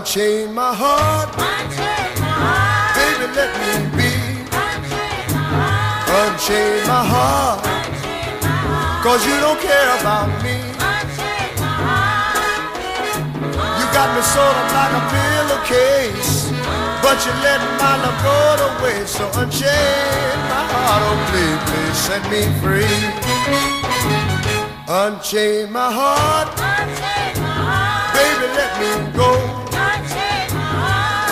Unchain my heart. Unchain my heart. Baby, let me be. Unchain my heart. Unchain my heart. Unchain my heart. Cause you don't care about me. Unchain my heart. You got me sort of like a pillowcase. But you let my love go to waste. So unchain my heart. Oh, please, please set me free. Unchain my heart. Unchain my heart. Baby, let me go.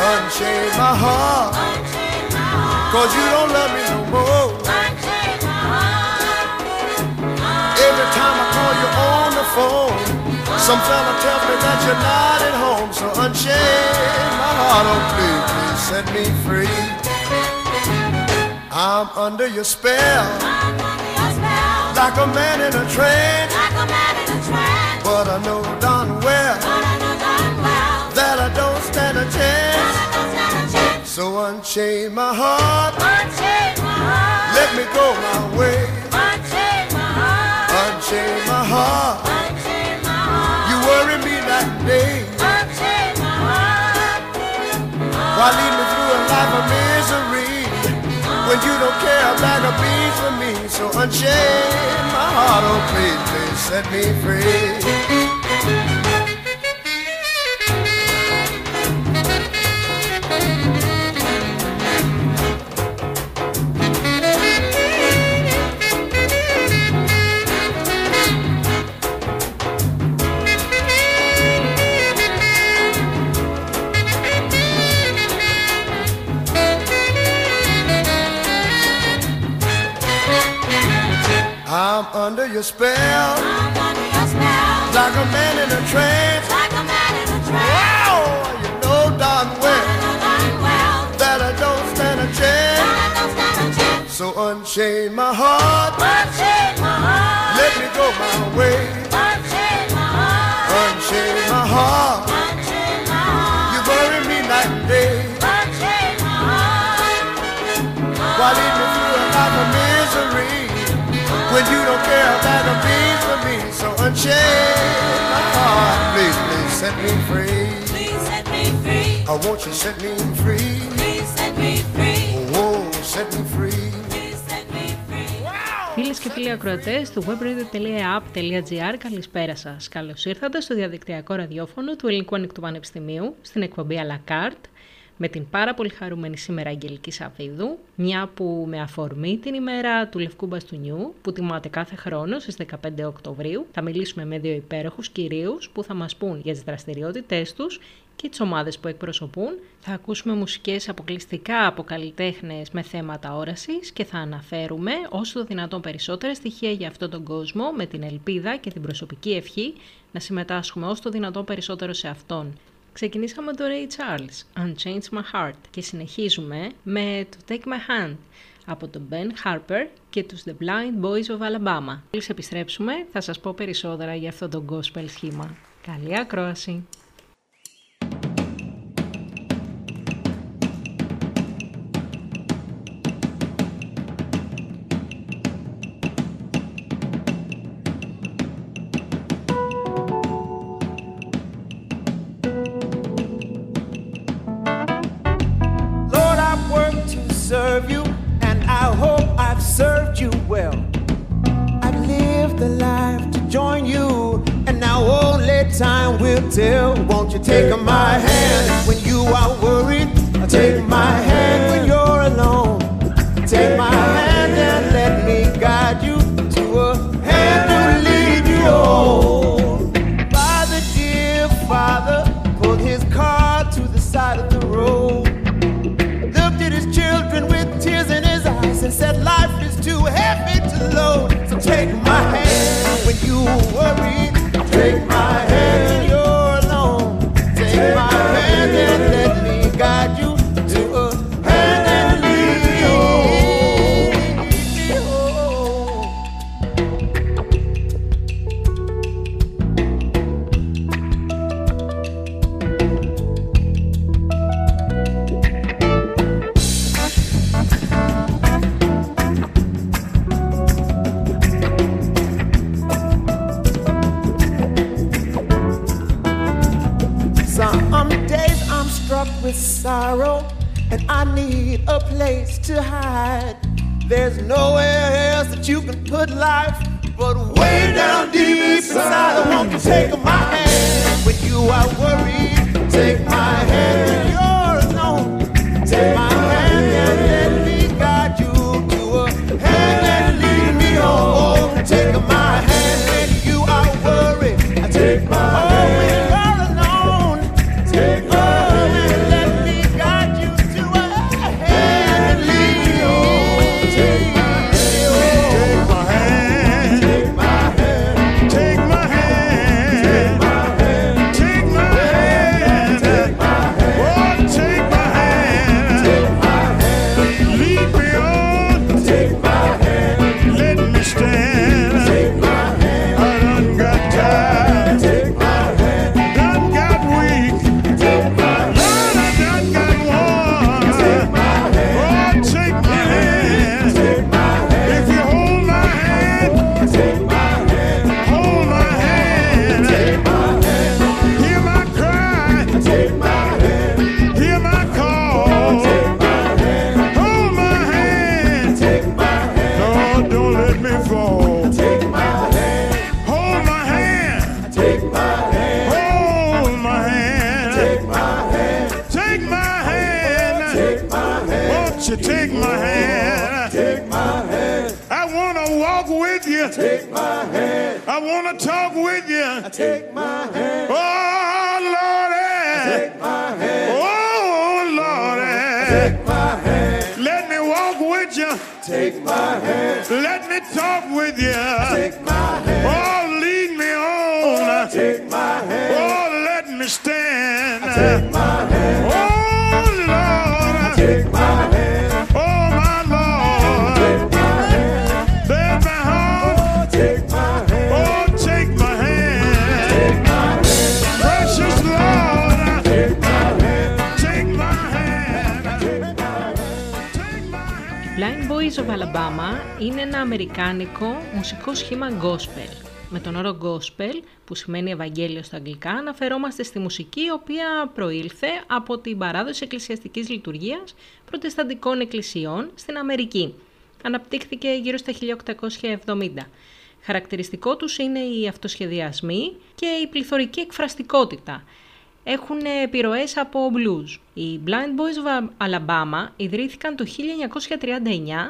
Unchain my heart. Unchain my heart. Unchain my heart. Cause you don't love me no more. Unchain my heart. Every time I call you on the phone, some fella tells me that you're not at home. So unchain my heart, oh please, please set me free. I'm under your spell, I'm under your spell. like a man in a trance. Like a man in a trance. But I know darn well stand a chance. I don't stand a chance. So unchain my heart, Unchain my heart. let me go my way. Unchain my heart. Unchain my heart, Unchain my heart. you worry me that day. Unchain my heart. Why lead me through a life of misery when you don't care a bag of beans for me? So unchain my heart, oh please, please set me free. Under your spell, I'm under your spell. like a man in a trance. Like a man in a trance. Wow, you know darn well well that I don't stand a chance. that I don't stand a chance. So unchain my heart, Unchain my heart. let me go my way. Unchain my heart. Unchain my heart, Unchain my heart. you bury me night and day. Unchain my heart. Why lead me through a life of misery when you don't care about the beans for me? So unchain my heart, please, please set me free. Please set me free. I want you to set me free. Please set me free. Oh, set me free. Please set me free. Φίλε και φίλοι ακροατέ του webradio.app.gr, καλησπέρα σα. Καλώ ήρθατε στο διαδικτυακό ραδιόφωνο του Ελληνικού Ανοιχτού Πανεπιστημίου στην εκπομπή à la carte με την πάρα πολύ χαρούμενη σήμερα Αγγελική Σαββίδου, μια που με αφορμή την ημέρα του Λευκού Μπαστούνιου, που τιμάται κάθε χρόνο στις 15 Οκτωβρίου, θα μιλήσουμε με δύο υπέροχους κυρίους που θα μας πούν για τις δραστηριότητές τους και τις ομάδες που εκπροσωπούν. Θα ακούσουμε μουσικές αποκλειστικά από καλλιτέχνες με θέματα όρασης και θα αναφέρουμε όσο το δυνατόν περισσότερα στοιχεία για αυτόν τον κόσμο με την ελπίδα και την προσωπική ευχή να συμμετάσχουμε όσο το δυνατόν περισσότερο σε αυτόν. Ξεκινήσαμε το Ray Charles, Unchange My Heart και συνεχίζουμε με το Take My Hand από τον Ben Harper και τους The Blind Boys of Alabama. Μόλις επιστρέψουμε θα σας πω περισσότερα για αυτό το gospel σχήμα. Καλή ακρόαση! Tell. Won't you take my hand αμερικάνικο μουσικό σχήμα gospel. Με τον όρο gospel, που σημαίνει Ευαγγέλιο στα αγγλικά, αναφερόμαστε στη μουσική η οποία προήλθε από την παράδοση εκκλησιαστικής λειτουργίας προτεσταντικών εκκλησιών στην Αμερική. Αναπτύχθηκε γύρω στα 1870. Χαρακτηριστικό τους είναι οι αυτοσχεδιασμοί και η πληθωρική εκφραστικότητα. Έχουν επιρροές από blues. Οι Blind Boys of Alabama ιδρύθηκαν το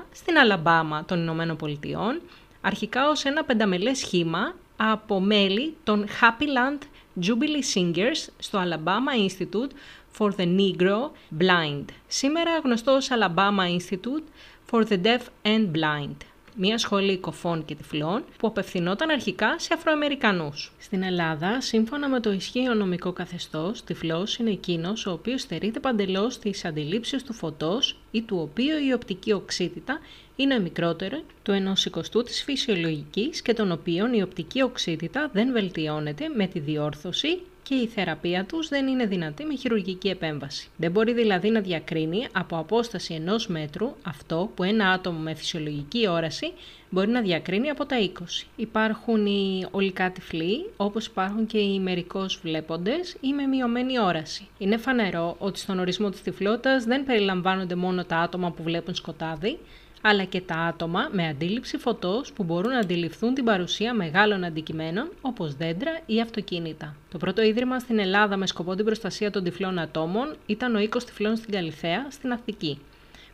1939 στην Αλαμπάμα των Ηνωμένων Πολιτειών, αρχικά ως ένα πενταμελές σχήμα από μέλη των Happy Land Jubilee Singers στο Alabama Institute for the Negro Blind, σήμερα γνωστό ως Alabama Institute for the Deaf and Blind μια σχολή κοφών και τυφλών που απευθυνόταν αρχικά σε Αφροαμερικανούς. Στην Ελλάδα, σύμφωνα με το ισχύο νομικό καθεστώς, τυφλός είναι εκείνος ο οποίος στερείται παντελώς της αντιλήψεως του φωτός ή του οποίου η οπτική οξύτητα είναι μικρότερη του ενός εικοστού της φυσιολογικής και των οποίων η οπτική οξύτητα δεν βελτιώνεται με τη διόρθωση και η θεραπεία τους δεν είναι δυνατή με χειρουργική επέμβαση. Δεν μπορεί δηλαδή να διακρίνει από απόσταση ενός μέτρου αυτό που ένα άτομο με φυσιολογική όραση μπορεί να διακρίνει από τα 20. Υπάρχουν οι ολικά τυφλοί, όπως υπάρχουν και οι μερικώς βλέποντες ή με μειωμένη όραση. Είναι φανερό ότι στον ορισμό της τυφλότητας δεν περιλαμβάνονται μόνο τα άτομα που βλέπουν σκοτάδι, αλλά και τα άτομα με αντίληψη φωτός που μπορούν να αντιληφθούν την παρουσία μεγάλων αντικειμένων όπως δέντρα ή αυτοκίνητα. Το πρώτο ίδρυμα στην Ελλάδα με σκοπό την προστασία των τυφλών ατόμων ήταν ο Οίκος Τυφλών στην Καλιθέα, στην Αθηνική,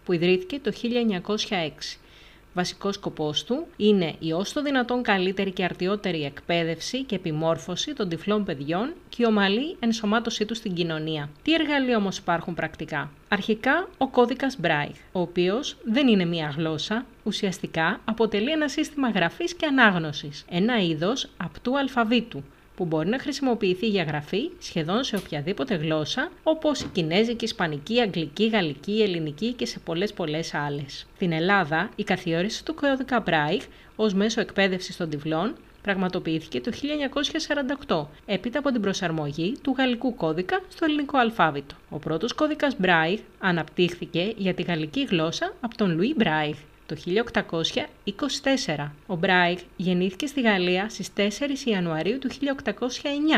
που ιδρύθηκε το 1906. Βασικός σκοπός του είναι η όσο το δυνατόν καλύτερη και αρτιότερη εκπαίδευση και επιμόρφωση των τυφλών παιδιών και η ομαλή ενσωμάτωσή τους στην κοινωνία. Τι εργαλεία όμως υπάρχουν πρακτικά; Αρχικά ο κώδικας Braille, ο οποίος δεν είναι μία γλώσσα, ουσιαστικά αποτελεί ένα σύστημα γραφής και ανάγνωσης, ένα είδος απτού αλφαβήτου, που μπορεί να χρησιμοποιηθεί για γραφή σχεδόν σε οποιαδήποτε γλώσσα, όπως η κινέζικη, ισπανική, αγγλική, γαλλική, ελληνική και σε πολλές πολλές άλλες. Στην Ελλάδα, η καθιέρωση του κώδικα Braille ως μέσο εκπαίδευσης των τυφλών πραγματοποιήθηκε το 1948, έπειτα από την προσαρμογή του γαλλικού κώδικα στο ελληνικό αλφάβητο. Ο πρώτος κώδικας Braille αναπτύχθηκε για τη γαλλική γλώσσα από τον Louis Braille. Το 1824. Ο Μπράιγ γεννήθηκε στη Γαλλία στις 4 Ιανουαρίου του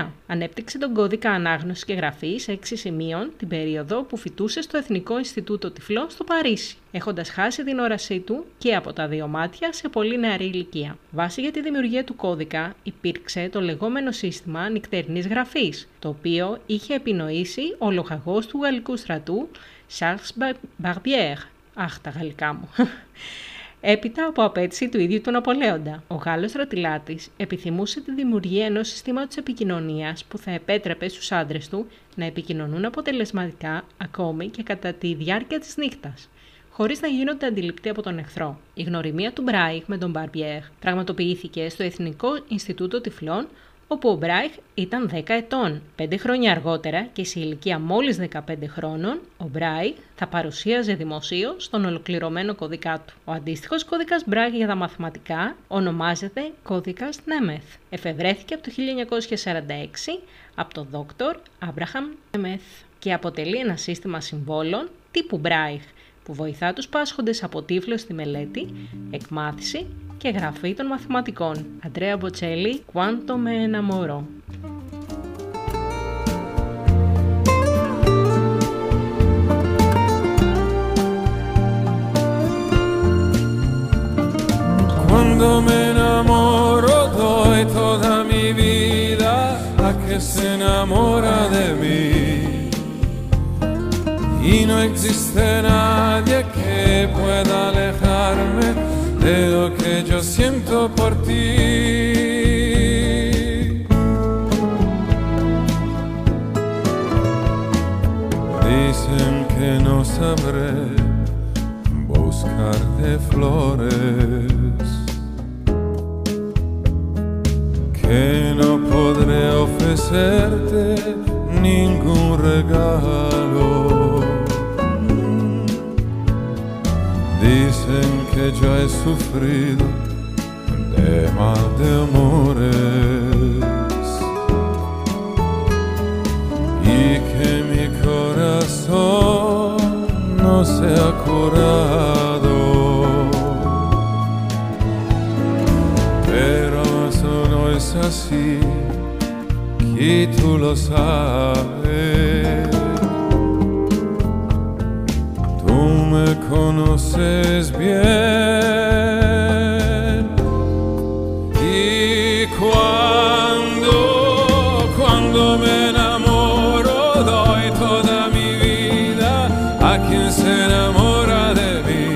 1809. Ανέπτυξε τον κώδικα ανάγνωσης και γραφής 6 σημείων την περίοδο που φοιτούσε στο Εθνικό Ινστιτούτο Τυφλών στο Παρίσι, έχοντας χάσει την όρασή του και από τα δύο μάτια σε πολύ νεαρή ηλικία. Βάση για τη δημιουργία του κώδικα υπήρξε το λεγόμενο σύστημα νυχτερινής γραφής, το οποίο είχε επινοήσει ο λοχαγός του γαλλικού στρατού Charles Barbier. Αχ, τα γαλλικά μου. Έπειτα από απέτηση του ίδιου του Ναπολέοντα, ο Γάλλος στρατηλάτης επιθυμούσε τη δημιουργία ενός συστήματος επικοινωνίας που θα επέτρεπε στους άντρες του να επικοινωνούν αποτελεσματικά ακόμη και κατά τη διάρκεια της νύχτας χωρίς να γίνονται αντιληπτοί από τον εχθρό. Η γνωριμία του Μπράιχ με τον Μπαρμπιέρ πραγματοποιήθηκε στο Εθνικό Ινστιτούτο Τυφλών, όπου ο Μπράιχ ήταν 10 ετών. Πέντε χρόνια αργότερα και σε ηλικία μόλις 15 χρόνων, ο Μπράιχ θα παρουσίαζε δημοσίως τον ολοκληρωμένο κωδικά του. Ο αντίστοιχος κώδικας Μπράιχ για τα μαθηματικά ονομάζεται κώδικας Νέμεθ. Εφευρέθηκε από το 1946 από τον δόκτωρ Άμπραχαμ Νέμεθ και αποτελεί ένα σύστημα συμβόλων τύπου Μπράιχ που βοηθά τους πάσχοντες από τύφλο στη μελέτη, εκμάθηση και γραφή των μαθηματικών. Αντρέα Μποτσέλη, Quanto me enamoro. Cuando me enamoro doy toda mi vida a que se enamora de mí. Y no existe nadie que pueda alejarme de lo que yo siento por ti. Dicen que no sabré buscarte flores, que no podré ofrecerte ningún regalo. Que he sufrido de mal de amores y que mi corazón no se ha curado. Pero eso no es así, y tú lo sabes. Bien. Y cuando, cuando me enamoro, doy toda mi vida a quien se enamora de mí.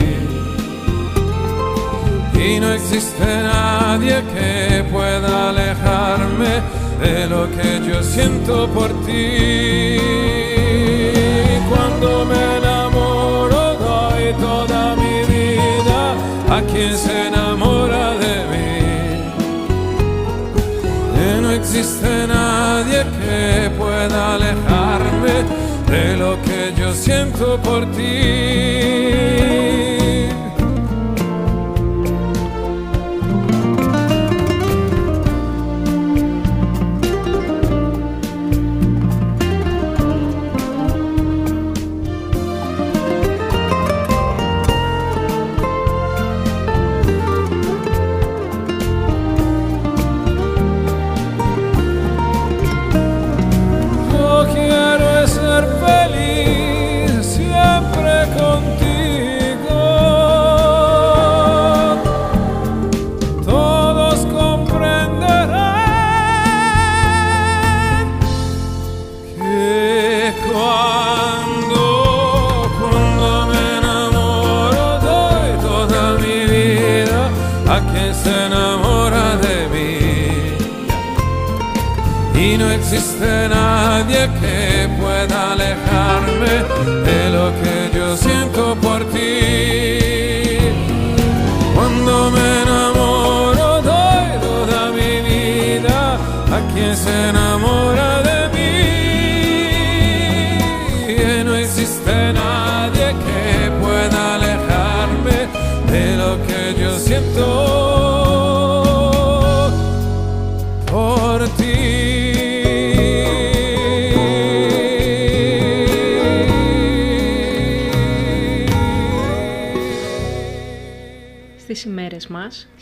Y no existe nadie que pueda alejarme de lo que yo siento por ti. Cuando me se enamora de mí. Que no existe nadie que pueda alejarme de lo que yo siento por ti. Christen ad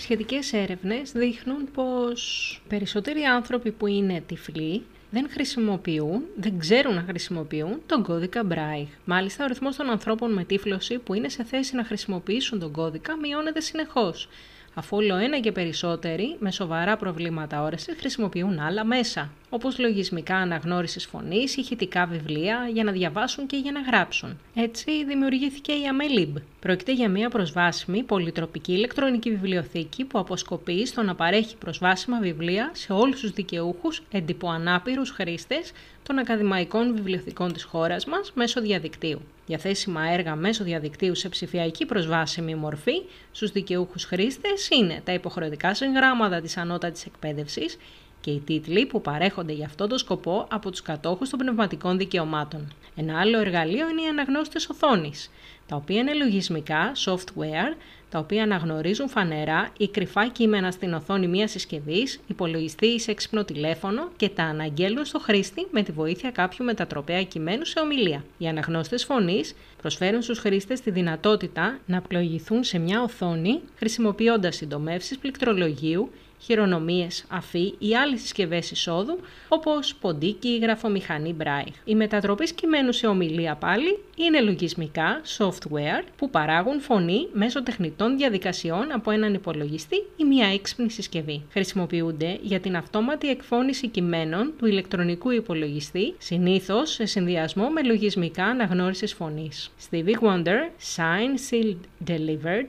σχετικές έρευνες δείχνουν πως περισσότεροι άνθρωποι που είναι τυφλοί δεν χρησιμοποιούν, δεν ξέρουν να χρησιμοποιούν τον κώδικα Braille. Μάλιστα, ο αριθμός των ανθρώπων με τύφλωση που είναι σε θέση να χρησιμοποιήσουν τον κώδικα μειώνεται συνεχώς αφού όλο ένα και περισσότεροι με σοβαρά προβλήματα όρεσης χρησιμοποιούν άλλα μέσα, όπως λογισμικά αναγνώρισης φωνής, ηχητικά βιβλία για να διαβάσουν και για να γράψουν. Έτσι δημιουργήθηκε η Amelib. Πρόκειται για μια προσβάσιμη πολυτροπική ηλεκτρονική βιβλιοθήκη που αποσκοπεί στο να παρέχει προσβάσιμα βιβλία σε όλους τους δικαιούχους εντυπωανάπηρους χρήστες των ακαδημαϊκών βιβλιοθηκών της χώρας μας μέσω διαδικτύου. Διαθέσιμα έργα μέσω διαδικτύου σε ψηφιακή προσβάσιμη μορφή στους δικαιούχους χρήστες είναι τα υποχρεωτικά συγγράμματα της ανώτατης εκπαίδευσης και οι τίτλοι που παρέχονται για αυτό το σκοπό από τους κατόχους των πνευματικών δικαιωμάτων. Ένα άλλο εργαλείο είναι οι αναγνώστες οθόνης, τα οποία είναι λογισμικά, software, τα οποία αναγνωρίζουν φανερά ή κρυφά κείμενα στην οθόνη μιας συσκευής, υπολογιστή ή σε έξυπνο τηλέφωνο και τα αναγγέλνουν στο χρήστη με τη βοήθεια κάποιου μετατροπέα κειμένου σε ομιλία. Οι αναγνώστες φωνής προσφέρουν στους χρήστες τη δυνατότητα να πλοηγηθούν σε μια οθόνη χρησιμοποιώντας συντομεύσεις πληκτρολογίου χειρονομίες, αφή ή άλλες συσκευές εισόδου, όπως ποντίκι ή γραφομηχανή Braille. Η μετατροπή κειμένου σε ομιλία πάλι είναι λογισμικά, software, που παράγουν φωνή μέσω τεχνητών διαδικασιών από έναν υπολογιστή ή μια έξυπνη συσκευή. Χρησιμοποιούνται για την αυτόματη εκφώνηση κειμένων του ηλεκτρονικού υπολογιστή, συνήθως σε συνδυασμό με λογισμικά αναγνώρισης φωνής. Stevie Wonder, Sign Sealed Delivered,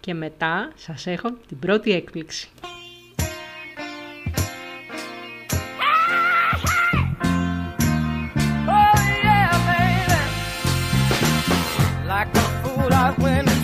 και μετά σας έχω την πρώτη έκπληξη. Like a fool, I went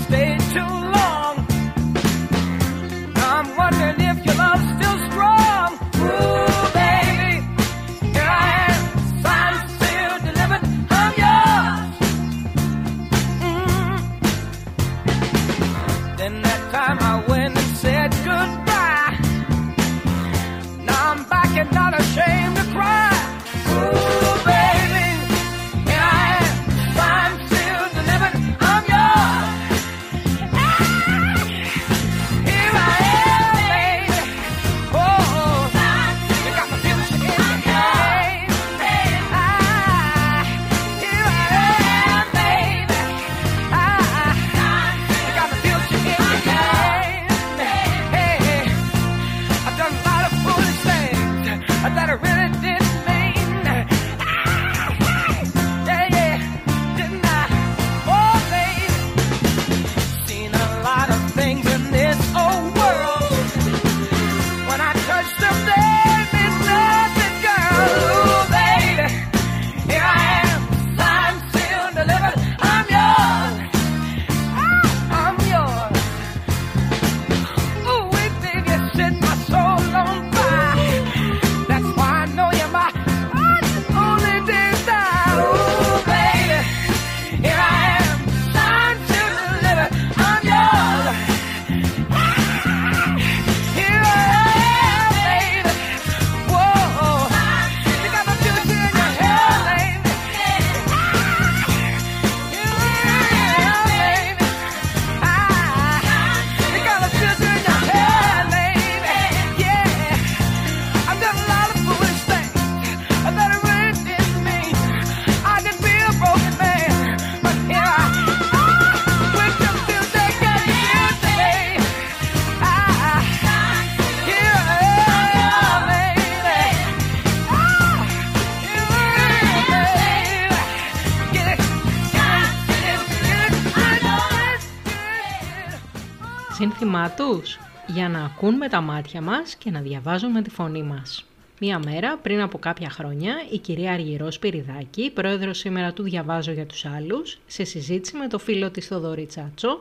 it. Σύνθημά τους για να ακούν με τα μάτια μας και να διαβάζουν με τη φωνή μας. Μία μέρα, πριν από κάποια χρόνια, η κυρία Αργυρός Πυριδάκη, πρόεδρος σήμερα του Διαβάζω για τους άλλους, σε συζήτηση με το φίλο της Θοδωρή Τσάτσο,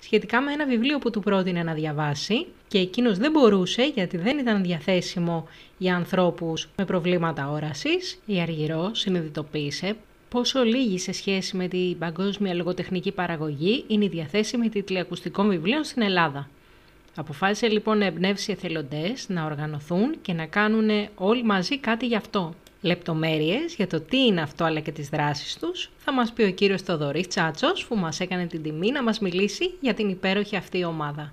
σχετικά με ένα βιβλίο που του πρότεινε να διαβάσει και εκείνος δεν μπορούσε γιατί δεν ήταν διαθέσιμο για ανθρώπους με προβλήματα όρασης, η Αργυρό συνειδητοποίησε πόσο λίγη σε σχέση με την παγκόσμια λογοτεχνική παραγωγή είναι η διαθέσιμη τίτλη ακουστικών βιβλίων στην Ελλάδα. Αποφάσισε λοιπόν να εμπνεύσει εθελοντές να οργανωθούν και να κάνουν όλοι μαζί κάτι γι' αυτό. Λεπτομέρειες για το τι είναι αυτό αλλά και τις δράσεις τους θα μας πει ο κύριος Θοδωρής Τσάτσος που μας έκανε την τιμή να μας μιλήσει για την υπέροχη αυτή ομάδα.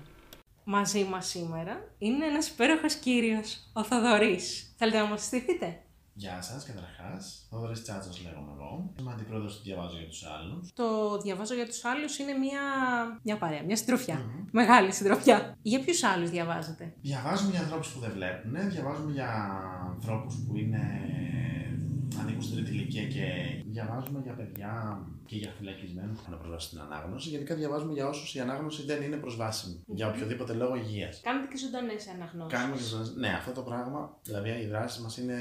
Μαζί μας σήμερα είναι ένας υπέροχος κύριος, ο Θοδωρής. Θέλετε να μας συστηθείτε; Γεια σας, καταρχάς. Θόδωρη Τσάτσο λέγομαι εγώ. Είμαι αντιπρόεδρος του Διαβάζω για τους Άλλους. Το διαβάζω για τους άλλους είναι μια, μια παρέα, μια συντροφια Μεγάλη συντροφιά. Για ποιους άλλους διαβάζετε; Διαβάζουμε για ανθρώπους που δεν βλέπουν, διαβάζουμε για ανθρώπους που είναι ανήκουν στην τρίτη ηλικία και διαβάζουμε για παιδιά και για φυλακισμένους που έχουν πρόσβαση στην ανάγνωση. Γενικά διαβάζουμε για όσους η ανάγνωση δεν είναι προσβάσιμη για οποιοδήποτε λόγο υγείας. Κάνετε και ζωντανές αναγνώσεις. Κάνουμε και ζωντανές- Ναι, αυτό το πράγμα, δηλαδή οι δράσει μας είναι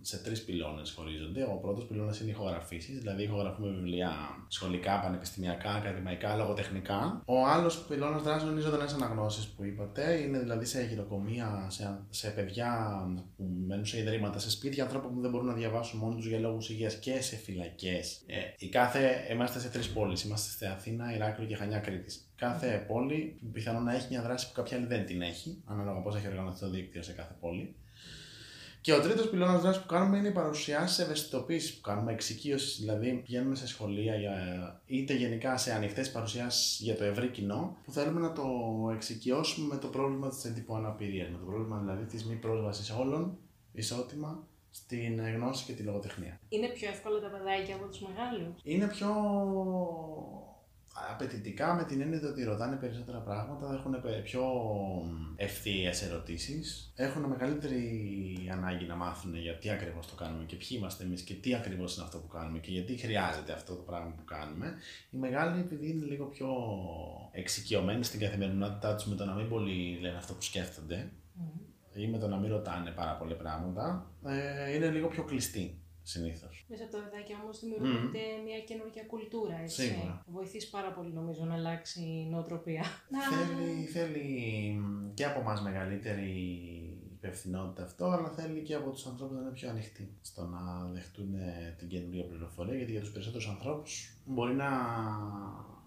σε τρεις πυλώνες χωρίζονται. Ο πρώτος πυλώνας είναι ηχογραφήσεις, δηλαδή ηχογραφούμε βιβλία σχολικά, πανεπιστημιακά, ακαδημαϊκά, λογοτεχνικά. Ο άλλος πυλώνας δράσεων είναι οι ζωντανές αναγνώσεις που είπατε. Είναι δηλαδή σε γυροκομεία, σε, σε παιδιά που μένουν σε ιδρύματα, σε σπίτια ανθρώπων που δεν μπορούν να διαβάσουν μόνοι τους για λόγους υγείας και σε φυλακές. Ε, η κάθε, είμαστε σε τρεις πόλεις. Είμαστε στη Αθήνα, Ηράκλειο και Χανιά Κρήτης. Κάθε πόλη πιθανόν να έχει μια δράση που κάποια άλλη δεν την έχει, ανάλογα πώς έχει οργανωθεί το δίκτυο σε κάθε πόλη. Και ο τρίτος πυλώνας δράσης που κάνουμε είναι οι παρουσιάσεις ευαισθητοποίησης που κάνουμε, εξοικείωσης. Δηλαδή, πηγαίνουμε σε σχολεία για, είτε γενικά σε ανοιχτές παρουσιάσεις για το ευρύ κοινό, που θέλουμε να το εξοικειώσουμε με το πρόβλημα της εντυπωαναπηρίας. Με το πρόβλημα δηλαδή της μη πρόσβασης όλων ισότιμα στην γνώση και τη λογοτεχνία. Είναι πιο εύκολα τα παιδάκια από τους μεγάλους; Είναι πιο απαιτητικά με την έννοια ότι ρωτάνε περισσότερα πράγματα, έχουν πε- πιο ευθείε ερωτήσεις, έχουν μεγαλύτερη ανάγκη να μάθουν για τι ακριβώς το κάνουμε και ποιοι είμαστε εμείς και τι ακριβώς είναι αυτό που κάνουμε και γιατί χρειάζεται αυτό το πράγμα που κάνουμε. Οι μεγάλοι, επειδή είναι λίγο πιο εξοικειωμένοι στην καθημερινότητά τους με το να μην πολύ λένε αυτό που σκέφτονται ή με το να μην ρωτάνε πάρα πολλά πράγματα, ε, είναι λίγο πιο κλειστοί συνήθως. Μέσα από τα παιδάκια όμως δημιουργείται μια καινούργια κουλτούρα, έτσι. Σίγουρα. Βοηθήσει πάρα πολύ νομίζω να αλλάξει η νοοτροπία. Να... Θέλει, θέλει μ, και από εμά μεγαλύτερη υπευθυνότητα αυτό, αλλά θέλει και από τους ανθρώπους να είναι πιο ανοιχτοί στο να δεχτούν ε, την καινούργια πληροφορία. Γιατί για τους περισσότερους ανθρώπους μπορεί να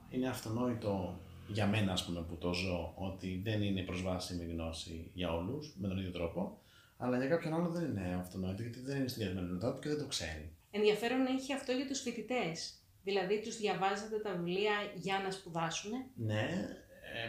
είναι αυτονόητο για μένα, ας πούμε, που το ζω, ότι δεν είναι προσβάσιμη γνώση για όλους με τον ίδιο τρόπο. Αλλά για κάποιον άλλο δεν είναι αυτονόητο, γιατί δεν είναι στην καθημερινότητά του και δεν το ξέρει. Ενδιαφέρον έχει αυτό για τους φοιτητές. Δηλαδή τους διαβάζετε τα βιβλία για να σπουδάσουν; Ναι,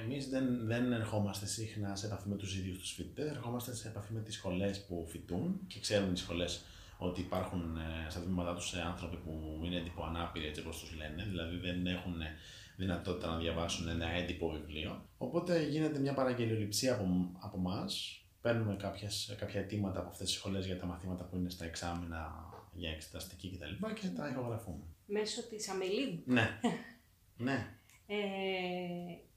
εμείς δεν, δεν ερχόμαστε συχνά σε επαφή με τους ίδιους τους φοιτητές, ερχόμαστε σε επαφή με τις σχολές που φοιτούν και ξέρουν οι σχολές ότι υπάρχουν ε, στα τμήματά τους ε, άνθρωποι που είναι έντυπο ανάπηροι έτσι όπως τους λένε, δηλαδή δεν έχουν ε, δυνατότητα να διαβάσουν ένα έντυπο βιβλίο. Οπότε γίνεται μια παραγγελιοληψία από, από εμά. Παίρνουμε κάποιες, κάποια αιτήματα από αυτές τις σχολές για τα μαθήματα που είναι στα εξάμεινα για εξεταστική κτλ. Και, και τα ηχογραφούμε. Μέσω της Αμελή. Ναι. ναι. Ε,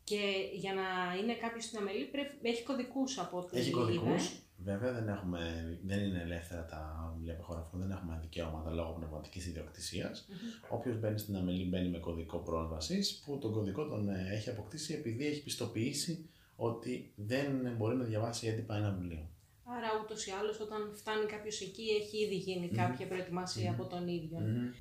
και για να είναι κάποιος στην Αμελή πρέπει, έχει κωδικούς από ό,τι Έχει κωδικούς. Είδα. Βέβαια δεν, έχουμε, δεν είναι ελεύθερα τα βιβλία που ηχογραφούν, δεν έχουμε δικαιώματα λόγω πνευματικής ιδιοκτησίας. Όποιος μπαίνει στην αμελή μπαίνει με κωδικό πρόσβασης, που τον κωδικό τον ε, έχει αποκτήσει επειδή έχει πιστοποιήσει ότι δεν μπορεί να διαβάσει έντυπα ένα βιβλίο. Άρα ούτως ή άλλως, όταν φτάνει κάποιος εκεί, έχει ήδη γίνει κάποια προετοιμασία από τον ίδιο.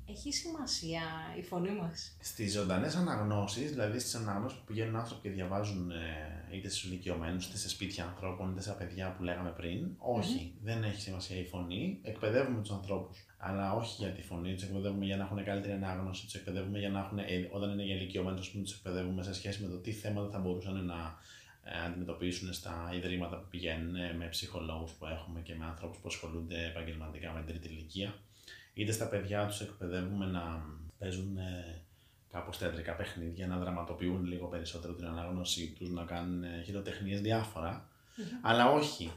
Έχει σημασία η φωνή μας; Στις ζωντανές αναγνώσεις, δηλαδή στις αναγνώσεις που πηγαίνουν άνθρωποι και διαβάζουν ε, είτε στους ηλικιωμένους, είτε σε σπίτια ανθρώπων, είτε σε παιδιά που λέγαμε πριν, όχι, δεν έχει σημασία η φωνή. Εκπαιδεύουμε τους ανθρώπους, αλλά όχι για τη φωνή. Τους εκπαιδεύουμε για να έχουν καλύτερη ανάγνωση, τους εκπαιδεύουμε για να έχουν, ε, όταν είναι για ηλικιωμένου, τους εκπαιδεύουμε σε σχέση με το τι θέματα θα μπορούσαν να ε, αντιμετωπίσουν στα ιδρύματα που πηγαίνουν ε, με ψυχολόγους που έχουμε και με ανθρώπους που ασχολούνται επαγγελματικά με την τρίτη ηλικία. Είτε στα παιδιά τους εκπαιδεύουμε να παίζουν ε, κάπως θεατρικά παιχνίδια, να δραματοποιούν λίγο περισσότερο την ανάγνωσή τους, να κάνουν ε, χειροτεχνίες διάφορα. Αλλά όχι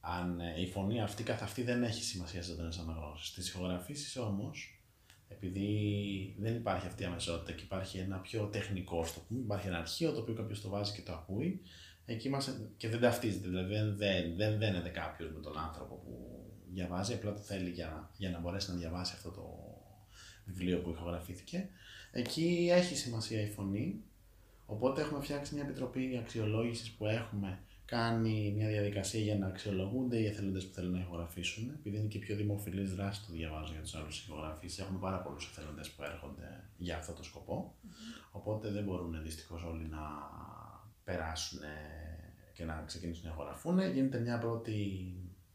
αν ε, η φωνή αυτή καθ' αυτή δεν έχει σημασία στις ζωντανές αναγνώσεις. Στις ηχογραφήσεις όμως, επειδή δεν υπάρχει αυτή η αμεσότητα και υπάρχει ένα πιο τεχνικό, στο πούμε, υπάρχει ένα αρχείο το οποίο κάποιος το βάζει και το ακούει, εκεί είμαστε και δεν ταυτίζεται. Δηλαδή δεν, δεν, δεν δένεται κάποιος με τον άνθρωπο που διαβάζει, απλά το θέλει για, για να μπορέσει να διαβάσει αυτό το βιβλίο που ηχογραφήθηκε. Εκεί έχει σημασία η φωνή, οπότε έχουμε φτιάξει μια επιτροπή αξιολόγησης που έχουμε κάνει μια διαδικασία για να αξιολογούνται οι εθελοντές που θέλουν να ηχογραφήσουν. Επειδή είναι και πιο δημοφιλής δράση, το διαβάζω για τους άλλους ηχογραφήσει. Έχουμε πάρα πολλούς εθελοντές που έρχονται για αυτό το σκοπό. Οπότε δεν μπορούν δυστυχώς όλοι να περάσουν και να ξεκινήσουν να ηχογραφούν. Γίνεται μια πρώτη,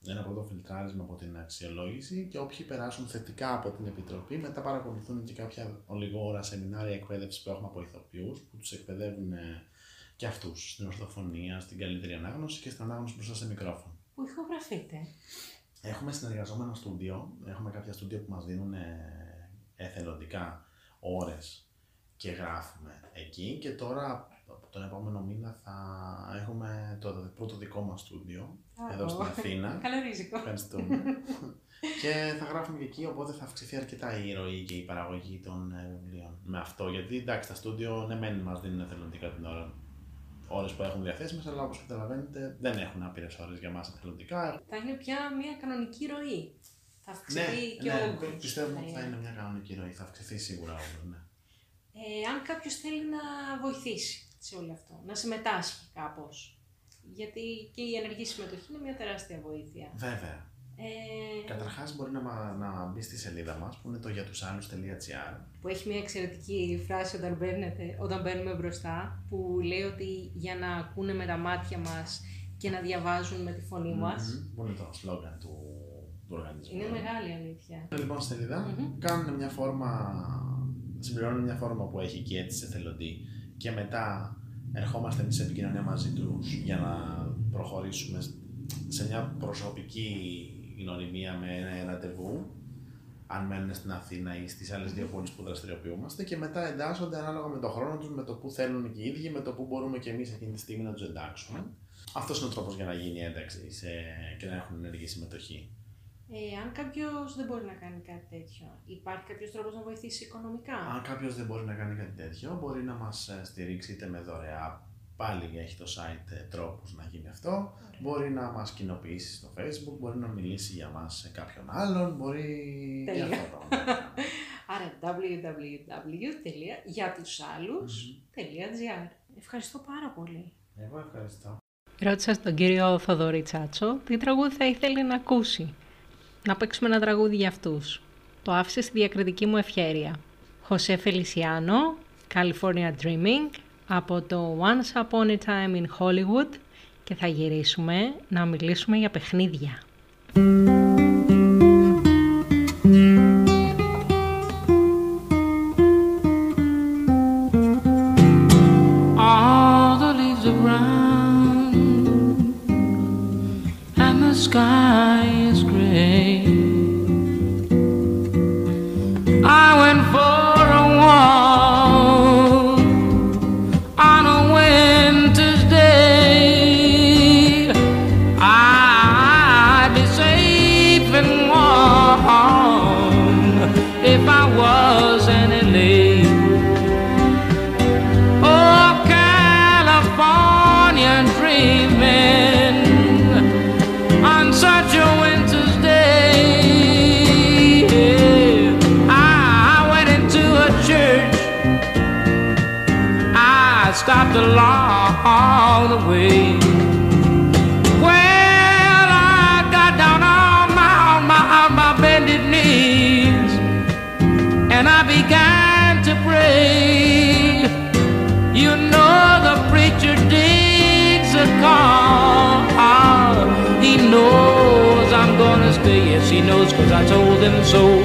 ένα πρώτο φιλτράρισμα από την αξιολόγηση και όποιοι περάσουν θετικά από την Επιτροπή, μετά παρακολουθούν και κάποια ολιγόωρα σεμινάρια εκπαίδευσης που έχουμε από ηθοποιούς που τους εκπαιδεύουν ε, και αυτούς στην ορθοφωνία, στην καλύτερη ανάγνωση και στην ανάγνωση μπροστά σε μικρόφωνο. Που ηχογραφείτε; Έχουμε συνεργαζόμενο στούντιο, έχουμε κάποια στούντιο που μας δίνουν ε, εθελοντικά ώρες και γράφουμε εκεί και τώρα από τον επόμενο μήνα θα έχουμε το πρώτο δικό μας στούντιο εδώ στην Αθήνα. Καλό ρίσκο. Ευχαριστούμε. και θα γράφουμε και εκεί, οπότε θα αυξηθεί αρκετά η ροή και η παραγωγή των ε, βιβλίων. Με αυτό, γιατί εντάξει, τα στούντιο ναι, μεν μας δίνουν εθελοντικά την ώρα ώρες που έχουν διαθέσιμες, αλλά όπως καταλαβαίνετε δεν έχουν άπειρες ώρες για μας εθελοντικά. Θα είναι πια μια κανονική ροή. Θα Ναι, αυξηθεί και ο ναι, όγκος. πιστεύουμε ότι θα Ε, είναι μια κανονική ροή, θα αυξηθεί σίγουρα όμως, ναι. Ε, αν κάποιος θέλει να βοηθήσει σε όλο αυτό, να συμμετάσχει κάπως. Γιατί και η ενεργή συμμετοχή είναι μια τεράστια βοήθεια. Βέβαια. Ε, Καταρχάς μπορεί να, μα- να μπει στη σελίδα μας που είναι το για τους άλλους.gr που έχει μια εξαιρετική φράση όταν, μπαίνετε, όταν μπαίνουμε μπροστά, που λέει ότι για να ακούνε με τα μάτια μας και να διαβάζουν με τη φωνή μας. Μμμ, Που είναι το σλόγκαν του, του οργανισμού. Είναι μεγάλη αλήθεια. Είναι λοιπόν στη σελίδα, κάνουν μια φόρμα, συμπληρώνουν μια φόρμα που έχει εκεί έτσι σε εθελοντή και μετά ερχόμαστε εμείς σε επικοινωνία μαζί τους για να προχωρήσουμε σε μια προσωπική γνωριμία με ένα ραντεβού αν μένουν στην Αθήνα ή στις άλλες δύο πόλεις που δραστηριοποιούμαστε και μετά εντάσσονται ανάλογα με το χρόνο τους, με το που θέλουν και οι ίδιοι, με το που μπορούμε και εμείς εκείνη τη στιγμή να τους εντάξουμε. Αυτός είναι ο τρόπος για να γίνει η ένταξη σε... και να έχουν ενεργή συμμετοχή. Ε, αν κάποιος δεν μπορεί να κάνει κάτι τέτοιο, υπάρχει κάποιος τρόπος να βοηθήσει οικονομικά; Αν κάποιος δεν μπορεί να κάνει κάτι τέτοιο, μπορεί να μας ε, στηρίξει είτε με δωρεά. Πάλι έχει το site ε, τρόπους να γίνει αυτό. Μπορεί να μας κοινοποιήσει στο facebook, μπορεί να μιλήσει για μας σε κάποιον άλλον, μπορεί και Τέλεια. αυτό το πράγμα. Άρα www.γιατουσάλλους.gr Ευχαριστώ πάρα πολύ. Εγώ ευχαριστώ. Ρώτησα τον κύριο Θοδωρή Τσάτσο τι τραγούδι θα ήθελε να ακούσει. Να παίξουμε ένα τραγούδι για αυτούς. Το άφησε στη διακριτική μου ευχέρεια. Χωσέ Φελισιάνο, California Dreaming, από το Once Upon a Time in Hollywood και θα γυρίσουμε να μιλήσουμε για παιχνίδια. I told him so.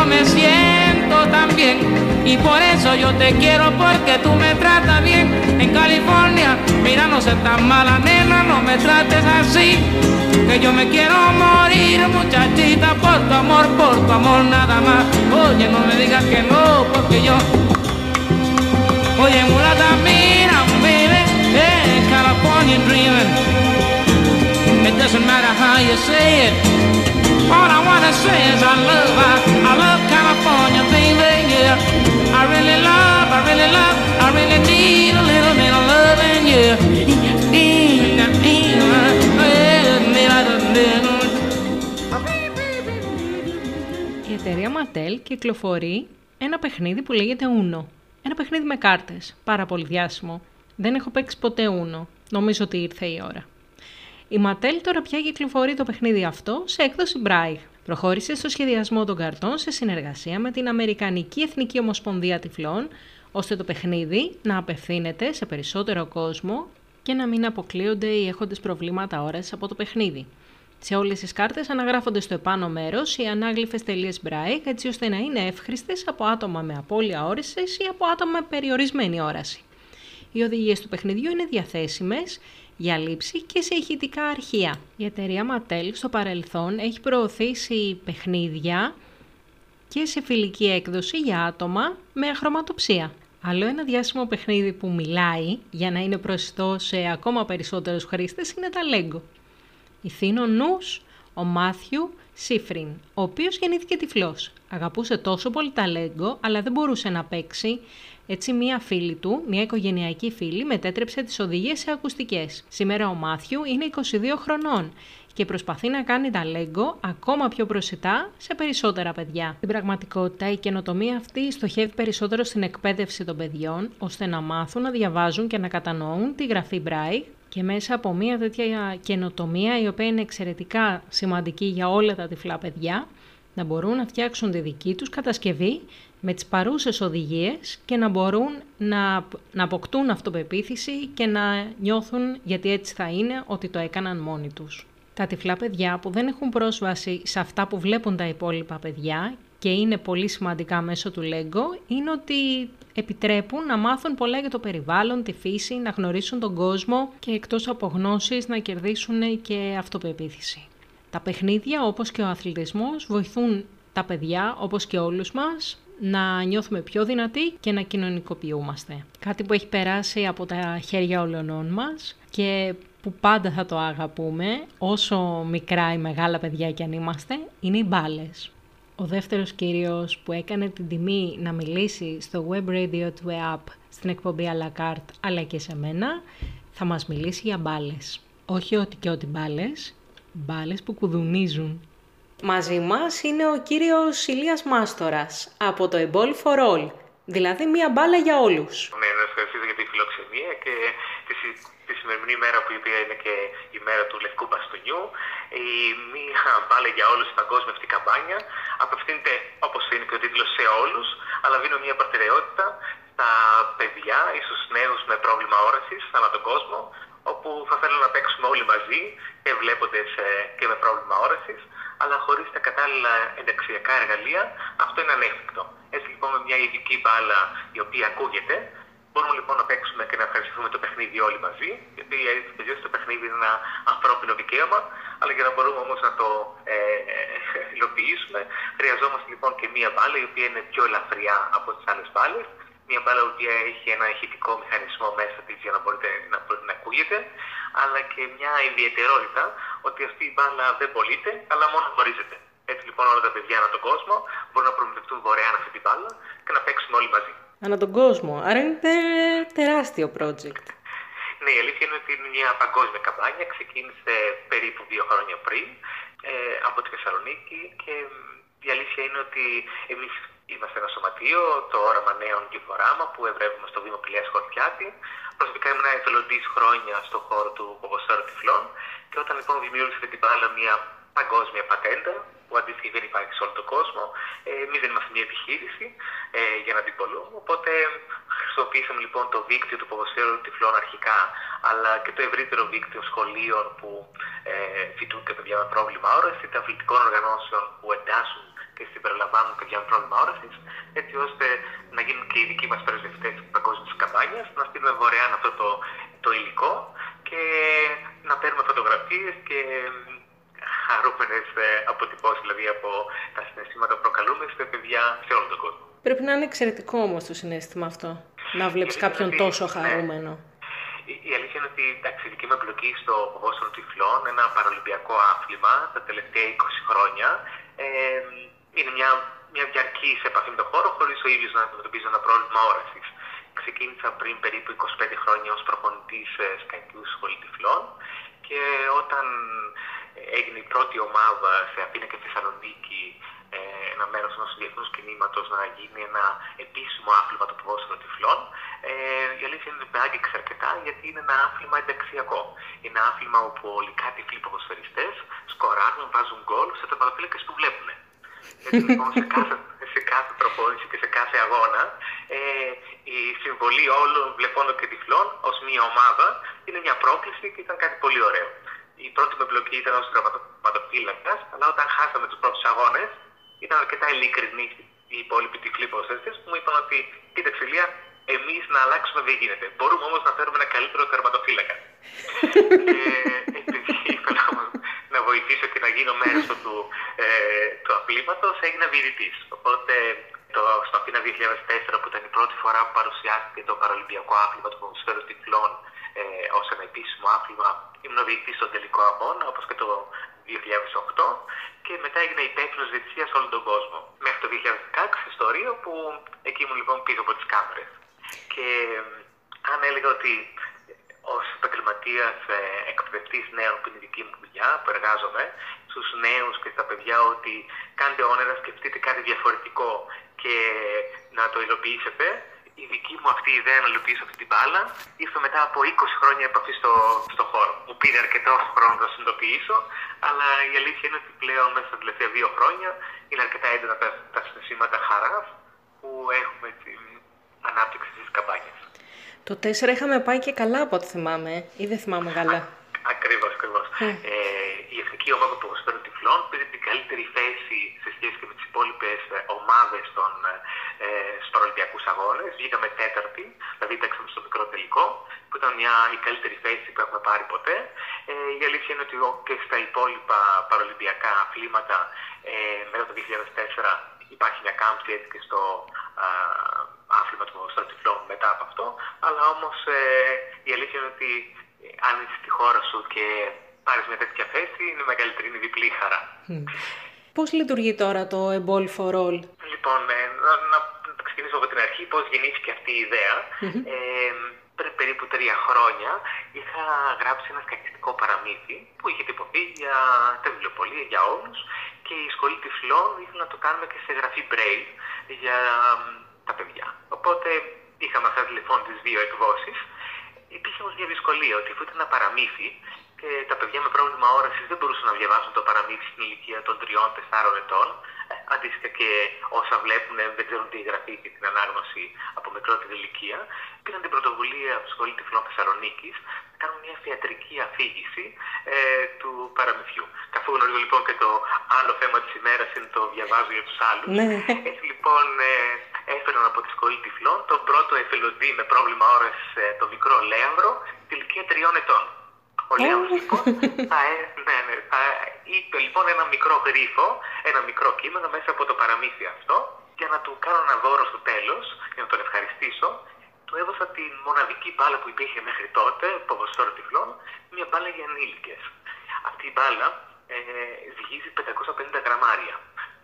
Yo me siento tan bien. Y por eso yo te quiero porque tú me tratas bien en California. Mira, no seas tan mala, nena, no me trates así. Que yo me quiero morir, muchachita, por tu amor, por tu amor nada más. Oye, no me digas que no, porque yo Oye, mulata, mira, baby, hey, California dreaming. It doesn't matter how you say it. Η εταιρεία Ματέλ κυκλοφορεί ένα παιχνίδι που λέγεται Uno. Ένα παιχνίδι με κάρτες. Πάρα πολύ διάσημο. Δεν έχω παίξει ποτέ Uno. Νομίζω ότι ήρθε η ώρα. Η Mattel τώρα πια κυκλοφορεί το παιχνίδι αυτό σε έκδοση Braille. Προχώρησε στο σχεδιασμό των καρτών σε συνεργασία με την Αμερικανική Εθνική Ομοσπονδία Τυφλών, ώστε το παιχνίδι να απευθύνεται σε περισσότερο κόσμο και να μην αποκλείονται οι έχοντες προβλήματα όρασης από το παιχνίδι. Σε όλες τις κάρτες αναγράφονται στο επάνω μέρος οι ανάγλυφες τελείες Braille, έτσι ώστε να είναι εύχριστες από άτομα με απώλεια όραση ή από άτομα με περιορισμένη όραση. Οι οδηγίες του παιχνιδιού είναι διαθέσιμες για λήψη και σε ηχητικά αρχεία. Η εταιρεία Mattel στο παρελθόν έχει προωθήσει παιχνίδια και σε φιλική έκδοση για άτομα με αχρωματοψία. Άλλο ένα διάσημο παιχνίδι που μιλάει για να είναι προσιτό σε ακόμα περισσότερους χρήστες είναι τα Lego. Ηθήνο νους, ο Μάθιου Σίφριν, ο οποίος γεννήθηκε τυφλός. Αγαπούσε τόσο πολύ τα Lego, αλλά δεν μπορούσε να παίξει. Έτσι μία φίλη του, μία οικογενειακή φίλη, μετέτρεψε τις οδηγίες σε ακουστικές. Σήμερα ο Μάθιου είναι 22 χρονών και προσπαθεί να κάνει τα Lego ακόμα πιο προσιτά σε περισσότερα παιδιά. Στην πραγματικότητα, η καινοτομία αυτή στοχεύει περισσότερο στην εκπαίδευση των παιδιών, ώστε να μάθουν να διαβάζουν και να κατανοούν τη γραφή Braille και μέσα από μια τέτοια καινοτομία η οποία είναι εξαιρετικά σημαντική για όλα τα τυφλά παιδιά, να μπορούν να φτιάξουν τη δική τους κατασκευή με τις παρούσες οδηγίες και να μπορούν να, να αποκτούν αυτοπεποίθηση και να νιώθουν, γιατί έτσι θα είναι, ότι το έκαναν μόνοι τους. Τα τυφλά παιδιά που δεν έχουν πρόσβαση σε αυτά που βλέπουν τα υπόλοιπα παιδιά και είναι πολύ σημαντικά μέσω του Lego, είναι ότι επιτρέπουν να μάθουν πολλά για το περιβάλλον, τη φύση, να γνωρίσουν τον κόσμο και εκτός από γνώσεις να κερδίσουν και αυτοπεποίθηση. Τα παιχνίδια όπως και ο αθλητισμός βοηθούν τα παιδιά όπως και όλους μας να νιώθουμε πιο δυνατοί και να κοινωνικοποιούμαστε. Κάτι που έχει περάσει από τα χέρια όλων μας και που πάντα θα το αγαπούμε, όσο μικρά ή μεγάλα παιδιά κι αν είμαστε, είναι οι μπάλες. Ο δεύτερος κύριος που έκανε την τιμή να μιλήσει στο Web Radio του ΕΑΠ στην εκπομπή à la carte, αλλά και σε μένα, θα μας μιλήσει για μπάλες. Όχι ότι και ότι μπάλες, μπάλες που κουδουνίζουν. Μαζί μας είναι ο κύριος Ηλίας Μάστορας από το A Ball for All, δηλαδή μία μπάλα για όλους. Ναι, να ευχαριστήσω για τη φιλοξενία και τη, συ- τη σημερινή μέρα που η οποία είναι και η μέρα του Λευκού Μπαστούνιου. Η μία μπάλα για όλους στην παγκόσμια αυτή καμπάνια απευθύνεται, όπως είναι και ο τίτλος, σε όλους, αλλά δίνω μια προτεραιότητα στα παιδιά ή στους νέους με πρόβλημα όρασης ανά τον κόσμο, όπου θα θέλω να παίξουμε όλοι μαζί και βλέποντες ε, και με πρόβλημα όρασης, αλλά χωρίς τα κατάλληλα ενταξιακά εργαλεία, αυτό είναι ανέφικτο. Έτσι λοιπόν με μια ειδική μπάλα η οποία ακούγεται, μπορούμε λοιπόν να παίξουμε και να ευχαριστηθούμε το παιχνίδι όλοι μαζί, γιατί έτσι και αλλιώς το παιχνίδι είναι ένα ανθρώπινο δικαίωμα, αλλά για να μπορούμε όμως να το ε, ε, υλοποιήσουμε, χρειαζόμαστε λοιπόν και μια μπάλα η οποία είναι πιο ελαφριά από τις άλλες μπάλες, μια μπάλα η οποία έχει ένα ηχητικό μηχανισμό μέσα της για να μπορείτε να, μπορείτε να ακούγεται, αλλά και μια ιδιαιτερότητα ότι αυτή η μπάλα δεν πωλείται, αλλά μόνο γνωρίζετε. Έτσι λοιπόν όλα τα παιδιά ανά τον κόσμο μπορούν να προμηθευτούν δωρεάν αυτή την μπάλα και να παίξουν όλοι μαζί. Ανά τον κόσμο, άρα είναι τε- τεράστιο project. Ναι, η αλήθεια είναι ότι είναι μια παγκόσμια καμπάνια. Ξεκίνησε περίπου δύο χρόνια πριν ε, από τη Θεσσαλονίκη και η αλήθεια είναι ότι εμείς είμαστε ένα σωματείο, το Όραμα Νέων Κυφοράμα, που ευρεύουμε στο Δήμο Πηλίας Χορτιάτη. Προσωπικά ήμουν εθελοντής χρόνια στον χώρο του Ποποσφαίρου Τυφλών και όταν λοιπόν δημιούργησε αυτή την μπάλα μια παγκόσμια πατέντα, που αντίστοιχα δεν υπάρχει σε όλο τον κόσμο, ε, εμείς δεν είμαστε μια επιχείρηση ε, για να την πολλούμε, οπότε χρησιμοποιήσαμε λοιπόν το δίκτυο του ποδοσφαίρου τυφλών αρχικά, αλλά και το ευρύτερο δίκτυο σχολείων που ε, φοιτούν και παιδιά με πρόβλημα όραση, είτε αθλητικών οργανώσεων που εντάσσουν και συμπεριλαμβάνουν παιδιά με πρόβλημα όρασης, έτσι ώστε να γίνουν και οι δικοί μας πρεσβευτές της παγκόσμιας καμπάνιας, να στείλουμε δωρεάν αυτό το, το υλικό και να παίρνουμε φωτογραφίες και χαρούμενες αποτυπώσεις, δηλαδή από τα συναισθήματα που προκαλούμε σε παιδιά σε όλο τον κόσμο. Πρέπει να είναι εξαιρετικό όμως το συνέστημα αυτό. Να βλέπεις Γιατί κάποιον δηλαδή, τόσο ναι. χαρούμενο. Η, η αλήθεια είναι ότι εντάξει, η δική μου εμπλοκή στο ποδόσφαιρο τυφλών, ένα παραολυμπιακό άθλημα τα τελευταία 20 χρόνια, ε, είναι μια, μια διαρκή επαφή με τον χώρο, χωρίς ο ίδιος να αντιμετωπίζει ένα πρόβλημα όρασης. Ξεκίνησα πριν περίπου 25 χρόνια ως προπονητής ε, σκαϊκού σχολή τυφλών και όταν έγινε η πρώτη ομάδα σε Αθήνα και Θεσσαλονίκη ε, ένα μέρος ενός διεθνούς κινήματος να γίνει ένα επίσημο άθλημα του ποδόσφαιρο τυφλών ε, η αλήθεια είναι ότι με άγγιξε αρκετά γιατί είναι ένα άθλημα ενταξιακό. Είναι ένα άθλημα όπου όλοι κάτι τυφλοί ποδοσφαιριστές σκοράρουν, βάζουν γκολ σε τερματοφύλακες που βλέπουν. Έτσι λοιπόν σε κάθε, σε κάθε προπόνηση και σε κάθε αγώνα ε, η συμβολή όλων βλεπώνων και τυφλών ως μια ομάδα είναι μια πρόκληση και ήταν κάτι πολύ ωραίο. Η πρώτη μου εμπλοκή ήταν ως τερματοφύλακας, αλλά όταν χάσαμε τους πρώτους αγώνες ήταν αρκετά ειλικρινή οι υπόλοιποι τυφλοί ποδοσφαιριστές που μου είπαν ότι κοίταξε Ηλία, εμείς να αλλάξουμε δεν γίνεται. Μπορούμε όμως να φέρουμε ένα καλύτερο τερματοφύλακα. και επειδή ήθελα να βοηθήσω και να γίνω μέρος του, ε, του αθλήματος, έγινα διαιτητής. Οπότε το, στο Αθήνα 2004 που ήταν η πρώτη φορά που παρουσιάστηκε το παραλυμπιακό άθλημα του ποδοσφαίρου τυφλών ε, ως ένα επίσημο άθλημα, ήμουν διαιτητής στον τελικό αγώνα, όπως και το 2008 και μετά έγινα υπεύθυνος διαιτησίας σε όλο τον κόσμο. Μέχρι το 2016 στο Ρίο που εκεί ήμουν λοιπόν πίσω από τις κάμερες. Και ε, αν έλεγα ότι ως επαγγελματίας εκπαιδευτής νέων που είναι η δική μου δουλειά, που εργάζομαι, στους νέους και στα παιδιά ότι κάντε όνειρα, σκεφτείτε κάτι διαφορετικό και να το υλοποιήσετε. Η δική μου αυτή η ιδέα να υλοποιήσω αυτή την μπάλα ήρθε μετά από 20 χρόνια επαφής στο, στο χώρο. Μου πήρε αρκετό χρόνο να το συνειδητοποιήσω, αλλά η αλήθεια είναι ότι πλέον μέσα στα τελευταία δύο χρόνια είναι αρκετά έντονα τα, τα συναισθήματα χαράς που έχουμε την ανάπτυξη της καμπάνιας. Το 4 είχαμε πάει και καλά από ό,τι θυμάμαι, ή δεν θυμάμαι καλά; Ακριβώς, ακριβώς. Ε. Ε, η εθνική ομάδα του ποδοσφαίρου τυφλών πήρε την καλύτερη θέση σε σχέση και με τις υπόλοιπες ομάδες των ε, στους Παραλυμπιακούς Αγώνες. Βγήκαμε τέταρτη, δηλαδή παίξαμε στο μικρό τελικό, που ήταν μια, η καλύτερη θέση που έχουμε πάρει ποτέ. Ε, η αλήθεια είναι ότι ο- και στα υπόλοιπα παραλυμπιακά αθλήματα ε, μετά το 2004 υπάρχει μια κάμψη έτσι και στο α, άθλημα του ποδοσφαίρου τυφλών μετά από αυτό. Αλλά όμως ε, η αλήθεια είναι ότι ε, αν είσαι στη χώρα σου και πάρεις μια τέτοια θέση, είναι μεγαλύτερη, είναι διπλή η χαρά. Πώς λειτουργεί τώρα το A Ball for All. Λοιπόν, ε, να, να ξεκινήσω από την αρχή πώς γεννήθηκε αυτή η ιδέα. Ε, πριν περίπου τρία χρόνια είχα γράψει ένα σκακιστικό παραμύθι που είχε τυπωθεί για τα βιβλιοπολία για όλους και η σχολή τυφλών ήθελε να το κάνουμε και σε γραφή Braille για μ, τα παιδιά. Οπότε είχαμε αυτά λοιπόν τις δύο εκδόσεις. Υπήρχε όμως μια δυσκολία ότι αφού ήταν ένα παραμύθι και τα παιδιά με πρόβλημα όρασης δεν μπορούσαν να διαβάσουν το παραμύθι στην ηλικία των 3-4 ετών. Ε, Αντίστοιχα και όσα βλέπουν ε, δεν ξέρουν τη γραφή και την ανάγνωση από μικρότερη ηλικία. Πήραν την πρωτοβουλία από τη Σχολή Τυφλών Θεσσαλονίκης να κάνουν μια θεατρική αφήγηση ε, του παραμυθιού. Καθώ γνωρίζω λοιπόν και το άλλο θέμα της ημέρας είναι το διαβάζω για τους άλλους. Ναι. Έτσι λοιπόν ε, έφεραν από τη Σχολή Τυφλών τον πρώτο εθελοντή με πρόβλημα όραση, ε, το μικρό Λέανδρο, τη ηλικία τριών ετών. Ο Λέανδρος λοιπόν θα, ε, ναι, ναι, θα είπε λοιπόν ένα μικρό γρίφο, ένα μικρό κείμενο μέσα από το παραμύθι αυτό για να του κάνω ένα δώρο στο τέλος, για να τον ευχαριστήσω. Του έδωσα την μοναδική μπάλα που υπήρχε μέχρι τότε, ποδοσφαίρο τυφλών, μια μπάλα για ενήλικες. Αυτή η μπάλα ε, ζυγίζει 550 γραμμάρια.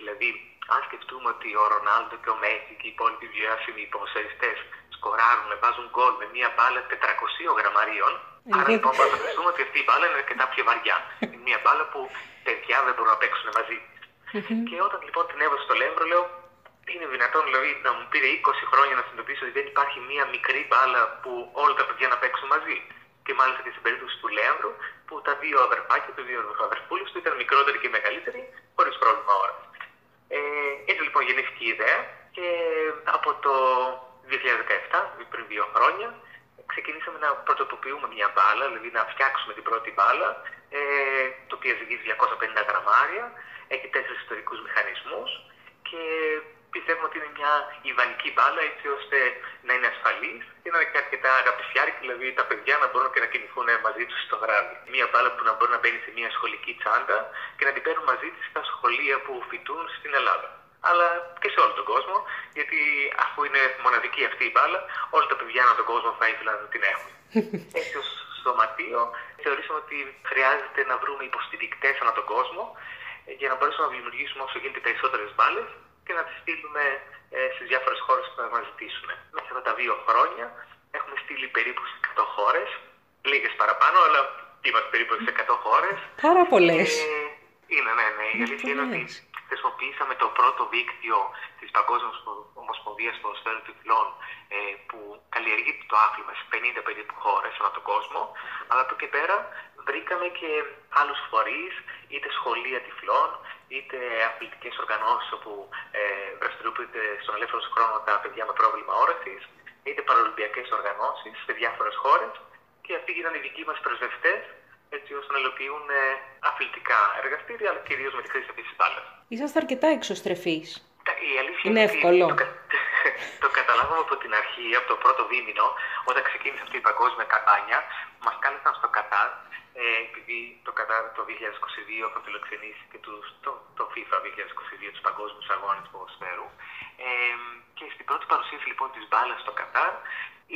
Δηλαδή, αν σκεφτούμε ότι ο Ρονάλντο και ο Μέσι και οι υπόλοιποι διάσημοι ποδοσφαιριστές σκοράρουν, βάζουν γκολ με μια μπάλα 400 γραμμαρίων, άρα λοιπόν μπορούμε να φανταστούμε ότι αυτή η μπάλα είναι αρκετά πιο βαριά. Είναι μια μπάλα που παιδιά δεν μπορούν να παίξουν μαζί της. Και όταν λοιπόν την έδωσα στο Λέανδρο, λέω, είναι δυνατόν δηλαδή να μου πήρε 20 χρόνια να συνειδητοποιήσω ότι δεν υπάρχει μία μικρή μπάλα που όλα τα παιδιά να παίξουν μαζί. Και μάλιστα και στην περίπτωση του Λέανδρου, που τα δύο αδερφάκια, τα δύο αδερφούλου του ήταν μικρότεροι και μεγαλύτεροι, χωρίς πρόβλημα ώρα. Ε, έτσι λοιπόν γεννήθηκε η ιδέα και από το 2017, πριν δύο χρόνια, ξεκινήσαμε να πρωτοτοποιούμε μια μπάλα, δηλαδή να φτιάξουμε την πρώτη μπάλα, ε, το οποίο ζυγίζει 250 γραμμάρια, έχει τέσσερις ιστορικούς μηχανισμούς και πιστεύουμε ότι είναι μια ιδανική μπάλα έτσι ώστε να είναι ασφαλής και να είναι και αρκετά αγαπησιάρικη, δηλαδή τα παιδιά να μπορούν και να κινηθούν μαζί τους στο βράδυ. Μια μπάλα που να μπορεί να μπαίνει σε μια σχολική τσάντα και να την παίρνουν μαζί της στα σχολεία που φοιτούν στην Ελλάδα αλλά και σε όλο τον κόσμο, γιατί αφού είναι μοναδική αυτή η μπάλα, όλα τα παιδιά ανά τον κόσμο θα ήθελαν να την έχουν. Έτσι ως σωματείο θεωρήσαμε ότι χρειάζεται να βρούμε υποστηρικτές ανά τον κόσμο ε, για να μπορέσουμε να δημιουργήσουμε όσο γίνεται περισσότερες μπάλες και να τις στείλουμε ε, στις διάφορες χώρες που θα μας ζητήσουν. Μέσα από τα δύο χρόνια έχουμε στείλει περίπου σε 100 χώρες, λίγες παραπάνω, αλλά είμαστε περίπου σε 100 χώρες. Πάρα πολλές. Ε, είναι, ναι, ναι. Η αλήθεια είναι ότι χρησιμοποιήσαμε το πρώτο δίκτυο της Παγκόσμιας Ομοσπονδίας Ποδοσφαίρου Τυφλών ε, που καλλιεργεί το άθλημα σε 50 περίπου χώρες ανά τον κόσμο. Αλλά από εκεί πέρα βρήκαμε και άλλους φορείς, είτε σχολεία τυφλών, είτε αθλητικές οργανώσεις όπου ε, δραστηριοποιούνται στον ελεύθερο τους χρόνο τα παιδιά με πρόβλημα όρασης, είτε παραολυμπιακές οργανώσεις σε διάφορες χώρες και αυτοί γίνανε οι δικοί μας πρεσβευτές έτσι ώστε να υλοποιούν ε, αθλητικά εργαστήρια, αλλά κυρίως με τη χρήση αυτής της μπάλα. Είσαστε αρκετά εξωστρεφείς. Η αλήθεια Είναι ότι εύκολο. Το, κα- το καταλάβαμε από την αρχή, από το πρώτο δίμηνο, όταν ξεκίνησε αυτή η παγκόσμια καμπάνια, μας κάλεσαν στο Κατάρ, ε, επειδή το Κατάρ το 2022 θα φιλοξενήσει και τους, το, το FIFA 2022 τους Παγκόσμιους Αγώνες Ποδοσφαίρου. Ε, και στην πρώτη παρουσίαση λοιπόν της μπάλας στο Κατάρ,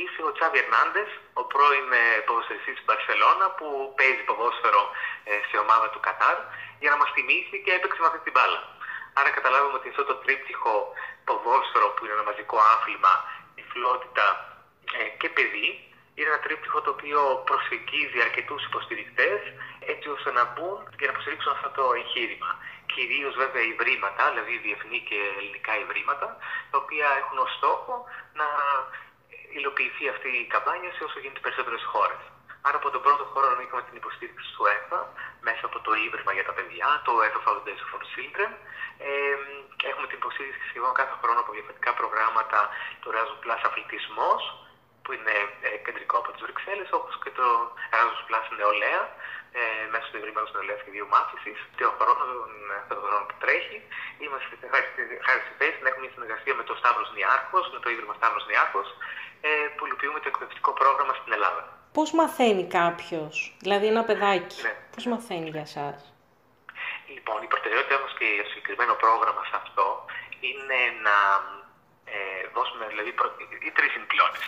ήρθε ο Τσάβι Ερνάντες, ο πρώην ε, ποδοσφαιριστής της Μπαρσελόνα, που παίζει ποδόσφαιρο ε, σε ομάδα του Κατάρ, για να μας τιμήσει και έπαιξε με αυτή την μπάλα. Άρα καταλάβαμε ότι αυτό το τρίπτυχο ποδόσφαιρο που είναι ένα μαζικό άθλημα, τυφλότητα ε, και παιδί, είναι ένα τρίπτυχο το οποίο προσεγγίζει αρκετούς υποστηρικτές έτσι ώστε να μπουν και να υποστηρίξουν αυτό το εγχείρημα. Κυρίως βέβαια ιδρύματα, δηλαδή διεθνή και ελληνικά ιδρύματα, τα οποία έχουν ως στόχο να υλοποιηθεί αυτή η καμπάνια σε όσο γίνεται περισσότερες χώρες. Άρα από τον πρώτο χώρο είχαμε την υποστήριξη του ΕΦΑ μέσα από το Ίδρυμα για τα Παιδιά, το ΕΦΑ Foundation for Children. Ε, έχουμε την υποστήριξη σχεδόν κάθε χρόνο από διαφορετικά προγράμματα του Erasmus Plus Αθλητισμός, που είναι ε, κεντρικό από τις Βρυξέλλες, όπως και το Erasmus Plus Νεολαία, ε, μέσω του Ιδρύματος Νεολαίας Σχεδίου Μάθησης. Και ο χρόνος, αυτό το χρόνο που τρέχει, είμαστε χάρη στη- χάρη στη θέση να έχουμε μια συνεργασία με το Σταύρος Νιάρχος, με το Ίδρυμα Σταύρος Νιάρχος, ε, που υλοποιούμε το εκπαιδευτικό πρόγραμμα στην Ελλάδα. Πώς μαθαίνει κάποιος, δηλαδή ένα παιδάκι, Ναι. πώς μαθαίνει για σας; Λοιπόν, η προτεραιότητά μας και το συγκεκριμένο πρόγραμμα σε αυτό είναι να ε, δώσουμε δηλαδή, προ... οι τρεις συμπληρώνε.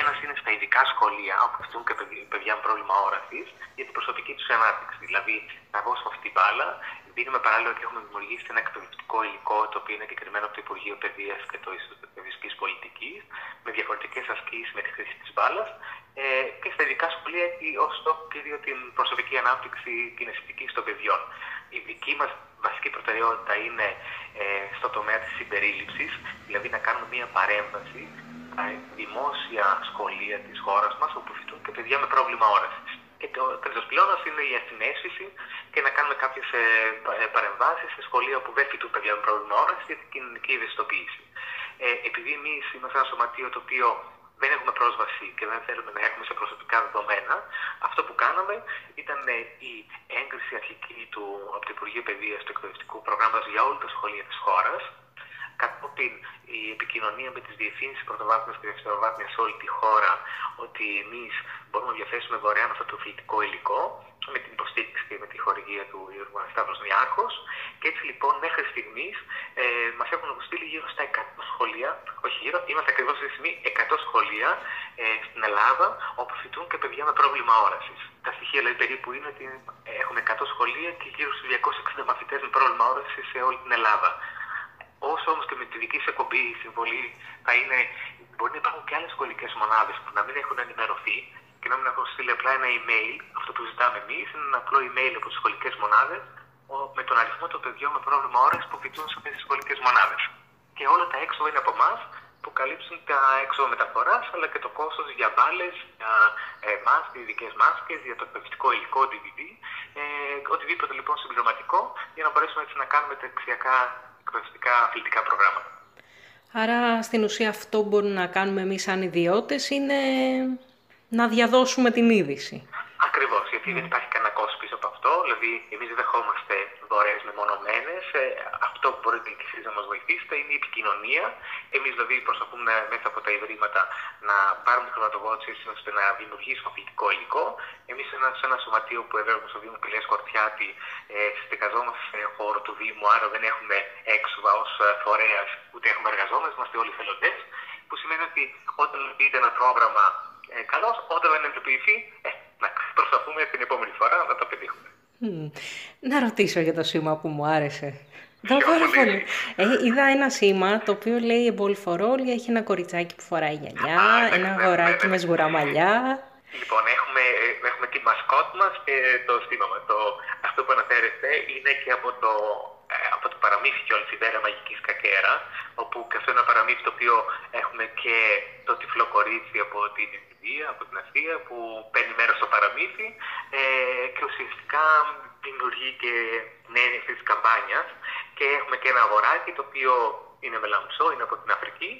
Ένας είναι στα ειδικά σχολεία, όπου φοιτούν και παιδι- παιδιά με πρόβλημα όρασης, για την προσωπική τους ανάπτυξη. Δηλαδή, να δώσουμε αυτή την μπάλα, δίνουμε παράλληλα ότι έχουμε δημιουργήσει ένα εκπαιδευτικό υλικό, το οποίο είναι εγκεκριμένο από το Υπουργείο Παιδείας και το Παιδευτική Πολιτικής, με διαφορετικές ασκήσεις με τη χρήση της μπάλας. Ε, και στα ειδικά σχολεία έχει ως στόχο κυρίω την προσωπική ανάπτυξη, την αισθητική των παιδιών. Η δική μας βασική προτεραιότητα είναι ε, στο τομέα της συμπερίληψης, δηλαδή να κάνουμε μία παρέμβαση στα δημόσια σχολεία της χώρας μας, όπου φοιτούν και παιδιά με πρόβλημα όρασης. Και το τρίτος πυλώνας είναι η ασυναίσθηση και να κάνουμε κάποιες ε, πα- ε, παρεμβάσεις σε σχολεία που δεν φοιτούν παιδιά με πρόβλημα όρασης για την κοινωνική ευαισθητοποίηση. Ε, επειδή εμείς είμαστε ένα σωματείο το οποίο δεν έχουμε πρόσβαση και δεν θέλουμε να έχουμε σε προσωπικά δεδομένα, αυτό που κάναμε ήταν ε, η έγκριση αρχική του, από το Υπουργείο Παιδείας του εκπαιδευτικού προγράμματος για όλα τα σχολεία της χώρας, κατόπιν η επικοινωνία με τις διευθύνσεις πρωτοβάθμιας και δευτεροβάθμιας σε όλη τη χώρα ότι εμείς μπορούμε να διαθέσουμε δωρεάν αυτό το αθλητικό υλικό με την υποστήριξη και με τη χορηγία του Ιωργού Ανασταύρος Νιάρχος και έτσι λοιπόν μέχρι στιγμής ε, μας έχουν αποστείλει γύρω στα 100 σχολεία, όχι γύρω, είμαστε ακριβώς στη στιγμή 100 σχολεία ε, στην Ελλάδα όπου φοιτούν και παιδιά με πρόβλημα όρασης. Τα στοιχεία δηλαδή περίπου είναι ότι έχουμε 100 σχολεία και γύρω στους 260 μαθητές με πρόβλημα όρασης σε όλη την Ελλάδα. Όσο όμως και με τη δική σα εκπομπή η συμβολή θα είναι, μπορεί να υπάρχουν και άλλες σχολικέ μονάδες που να μην έχουν ενημερωθεί και να μην έχουν στείλει απλά ένα email. Αυτό που ζητάμε εμείς είναι ένα απλό email από τις σχολικέ μονάδες με τον αριθμό των παιδιών με πρόβλημα όραση που φοιτούν σε αυτές τις σχολικέ μονάδες. Και όλα τα έξοδα είναι από εμάς που καλύψουν τα έξοδα μεταφοράς αλλά και το κόστος για μπάλες, για ε, μάσκες, ειδικές μάσκες, για το εκπαιδευτικό υλικό, DVD, ε, οτιδήποτε λοιπόν συμπληρωματικό για να μπορέσουμε έτσι να κάνουμε τα αξιακά εκπαιδευτικά αθλητικά προγράμματα. Άρα στην ουσία αυτό που μπορούμε να κάνουμε εμείς σαν ιδιώτες είναι να διαδώσουμε την είδηση. Ακριβώς, γιατί δεν υπάρχει κανένα κόστο πίσω από αυτό. Δηλαδή, εμείς δεν δεχόμαστε δωρεές μεμονωμένες. Ε, αυτό που μπορείτε και εσείς να μας βοηθήσετε είναι η επικοινωνία. Εμείς δηλαδή προσπαθούμε μέσα από τα ιδρύματα να πάρουμε χρηματοδότηση ώστε να δημιουργήσουμε αθλητικό υλικό. Εμείς σε ένα σωματείο που εδρεύουμε στο Δήμο Πηλέα Κορτιάτη, ε, στεκαζόμαστε σε χώρο του Δήμου, άρα δεν έχουμε έξοδα ως φορέας, ούτε έχουμε εργαζόμενους, είμαστε όλοι θελοντές. Που σημαίνει ότι όταν δείτε ένα πρόγραμμα ε, καλώ, όταν δεν εντοπιθεί, ε, να προσπαθούμε την επόμενη φορά να το πετύχουμε. Μμμ. Να ρωτήσω για το σήμα που μου άρεσε. Το Ποιο πάρα πολύ; πολύ. Ε, είδα ένα σήμα το οποίο λέει εμπολφορόλια, έχει ένα κοριτσάκι που φοράει γυαλιά, Α, ναι, ένα ναι, ναι, αγοράκι ναι. με σγουραμαλιά. Λοιπόν, έχουμε, ε, έχουμε τη μασκότ μας και το στήμα μας. Το, αυτό που αναφέρεστε είναι και από το, ε, από το παραμύθι κιόλας η Βέρα Μαγικής Κακέρα, όπου και αυτό είναι ένα παραμύθι το οποίο έχουμε και το τυφλό κορίτσι από την Ινδία, από την Ασία, που παίρνει μέρος στο παραμύθι ε, και ουσιαστικά δημιουργεί και νέα αυτή της καμπάνιας και έχουμε και ένα αγοράκι το οποίο είναι με λαμψό, είναι από την Αφρική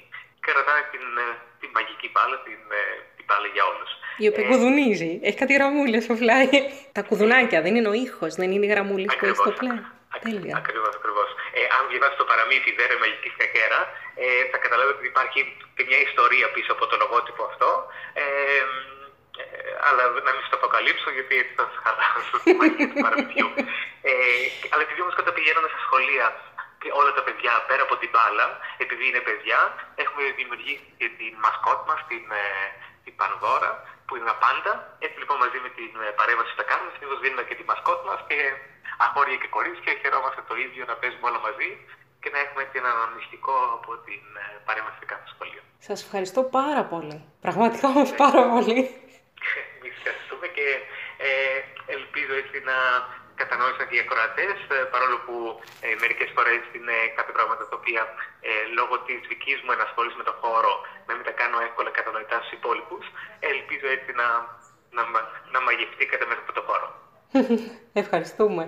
και ρωτάνε την, ε, την μαγική μπάλα, την, ε, την μπάλα για όλους. Η οποία κουδουνίζει. Έχει κάτι γραμμούλες στο φλάι. Τα κουδουνάκια δεν είναι ο ήχος, δεν είναι οι γραμμούλες που έχει στο πλάι. Τέλεια. Ακριβώς, ακριβώς. Ε, αν διαβάσει το παραμύθι Δέρε Μαγική Κακέρα, ε, θα καταλάβει ότι υπάρχει και μια ιστορία πίσω από το λογότυπο αυτό. Ε, ε, αλλά να μην σας το αποκαλύψω γιατί θα σας χαλάσω τη μαγεία του παραμυθιού. Ε, αλλά επειδή όμως όταν πηγαίναμε στα σχολεία και όλα τα παιδιά πέρα από την μπάλα, επειδή είναι παιδιά, έχουμε δημιουργήσει και την μασκότ μας, την, ε, την Πανδώρα, που είναι απάντα. πάντα. Έτσι λοιπόν μαζί με την ε, παρέμβαση που θα κάνουμε, συνήθως δίνουμε και τη μασκότ μας και αγόρια και κορίτσια, χαιρόμαστε το ίδιο να παίζουμε όλα μαζί και να έχουμε και ένα μυστικό από την ε, παρέμβαση σε κάθε σχολείο. Σας ευχαριστώ πάρα πολύ. Πραγματικά όμως πάρα πολύ. Εμείς ευχαριστούμε και ε, ελπίζω έτσι να κατανόησαν και οι ακροατές, ε, παρόλο που ε, μερικές φορές είναι κάποια πράγματα τα οποία ε, λόγω της δικής μου ενασχόλησης με το χώρο να μην τα κάνω εύκολα κατανοητά στους υπόλοιπους. ελπίζω έτσι να, να, μα- να μαγευτήκατε μέσα από το χώρο. Ευχαριστούμε.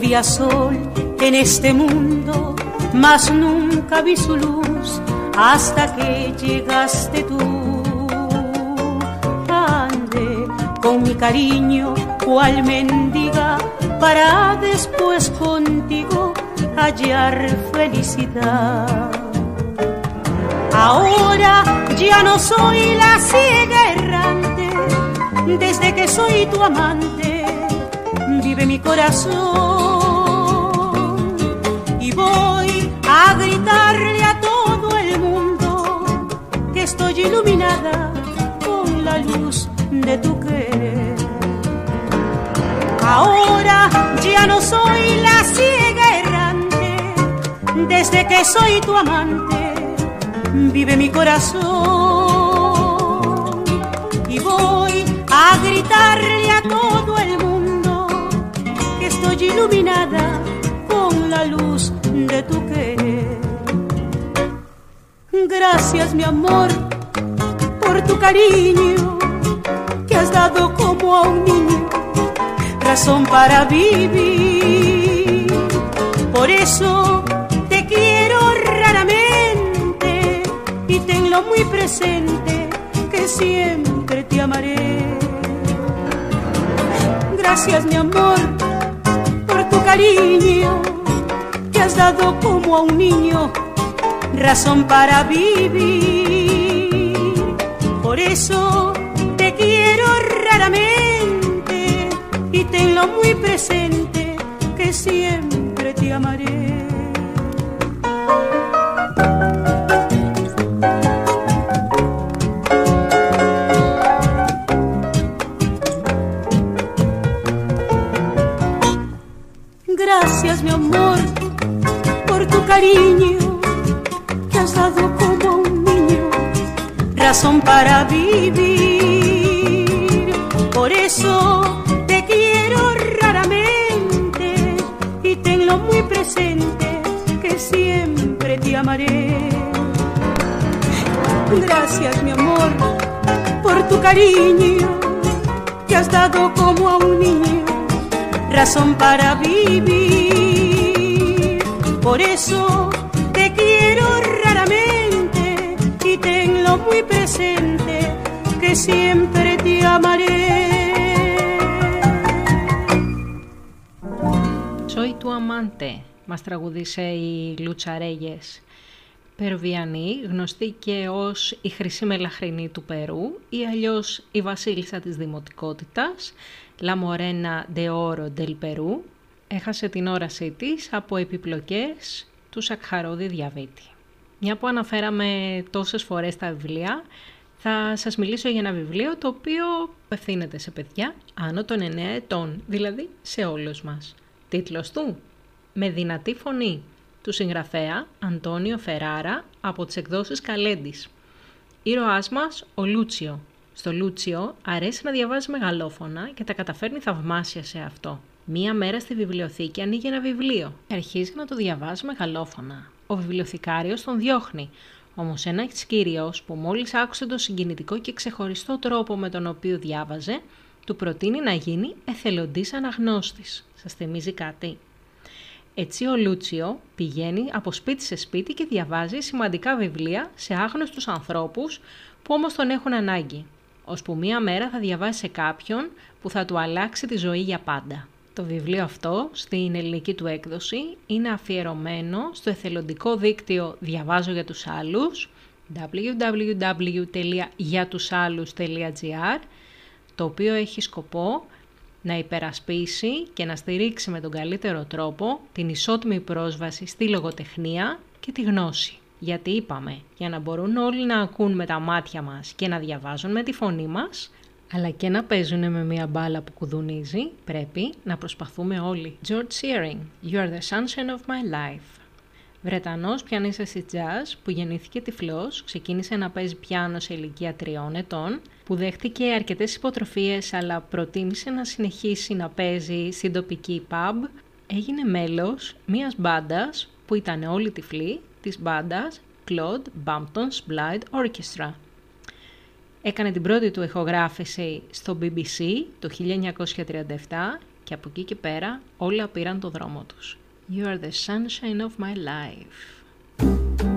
Había sol en este mundo, mas nunca vi su luz hasta que llegaste tú. Ande con mi cariño, cual mendiga, para después contigo hallar felicidad. Ahora ya no soy la ciega errante, desde que soy tu amante, vive mi corazón. Voy a gritarle a todo el mundo que estoy iluminada con la luz de tu querer. Ahora ya no soy la ciega errante, desde que soy tu amante, vive mi corazón. Y voy a gritarle a todo el mundo que estoy iluminada con la luz de tu. Gracias mi amor por tu cariño que has dado como a un niño razón para vivir. Por eso te quiero raramente y tenlo muy presente que siempre te amaré. Gracias mi amor por tu cariño has dado como a un niño razón para vivir. Por eso te quiero raramente y tenlo muy presente que siempre te amaré. Gracias mi amor cariño que has dado como a un niño razón para vivir. Por eso te quiero raramente y tenlo muy presente que siempre te amaré. Gracias, mi amor, por tu cariño que has dado como a un niño razón para vivir. Por eso te quiero raramente y tenlo muy presente que siempre te amaré. Soy του αμάντε, μας τραγουδίσε η Λούτσα Ρέγες. Περουβιανή, γνωστή και ως η χρυσή μελαχρινή του Περού ή αλλιώς η βασίλισσα της δημοτικότητας, La Morena de Oro del Perú, έχασε την όρασή της από επιπλοκές του Σακχαρόδη διαβήτη. Μια που αναφέραμε τόσες φορές τα βιβλία, θα σας μιλήσω για ένα βιβλίο το οποίο απευθύνεται σε παιδιά άνω των 9 ετών, δηλαδή σε όλους μας. Τίτλος του «Με δυνατή φωνή» του συγγραφέα Αντώνιο Φεράρα από τις εκδόσεις Καλέντης. Ήρωάς μας ο Λούτσιο. Στο Λούτσιο αρέσει να διαβάζει μεγαλόφωνα και τα καταφέρνει θαυμάσια σε αυτό. Μία μέρα στη βιβλιοθήκη ανοίγει ένα βιβλίο και αρχίζει να το διαβάζει μεγαλόφωνα. Ο βιβλιοθηκάριος τον διώχνει, Όμως ένας κύριος που μόλις άκουσε το συγκινητικό και ξεχωριστό τρόπο με τον οποίο διάβαζε, του προτείνει να γίνει εθελοντής αναγνώστης. Σας θυμίζει κάτι; Έτσι ο Λούτσιο πηγαίνει από σπίτι σε σπίτι και διαβάζει σημαντικά βιβλία σε άγνωστους ανθρώπους που όμως τον έχουν ανάγκη. Ώσπου μία μέρα θα διαβάσει σε κάποιον που θα του αλλάξει τη ζωή για πάντα. Το βιβλίο αυτό, στην ελληνική του έκδοση, είναι αφιερωμένο στο εθελοντικό δίκτυο «Διαβάζω για τους άλλους» www.γιατουσάλους.gr το οποίο έχει σκοπό να υπερασπίσει και να στηρίξει με τον καλύτερο τρόπο την ισότιμη πρόσβαση στη λογοτεχνία και τη γνώση. Γιατί είπαμε, για να μπορούν όλοι να ακούν με τα μάτια μας και να διαβάζουν με τη φωνή μας, αλλά και να παίζουν με μια μπάλα που κουδουνίζει, πρέπει να προσπαθούμε όλοι. George Shearing, You are the sunshine of my life. Βρετανός πιανίστας jazz που γεννήθηκε τυφλός, ξεκίνησε να παίζει πιάνο σε ηλικία τριών ετών, που δέχτηκε αρκετές υποτροφίες αλλά προτίμησε να συνεχίσει να παίζει στην τοπική pub, έγινε μέλος μιας μπάντας που ήταν όλοι τυφλοί, της μπάντας Claude Bampton's Blind Orchestra. Έκανε την πρώτη του ηχογράφηση στο BBC το 1937 και από εκεί και πέρα όλα πήραν το δρόμο τους. You are the sunshine of my life.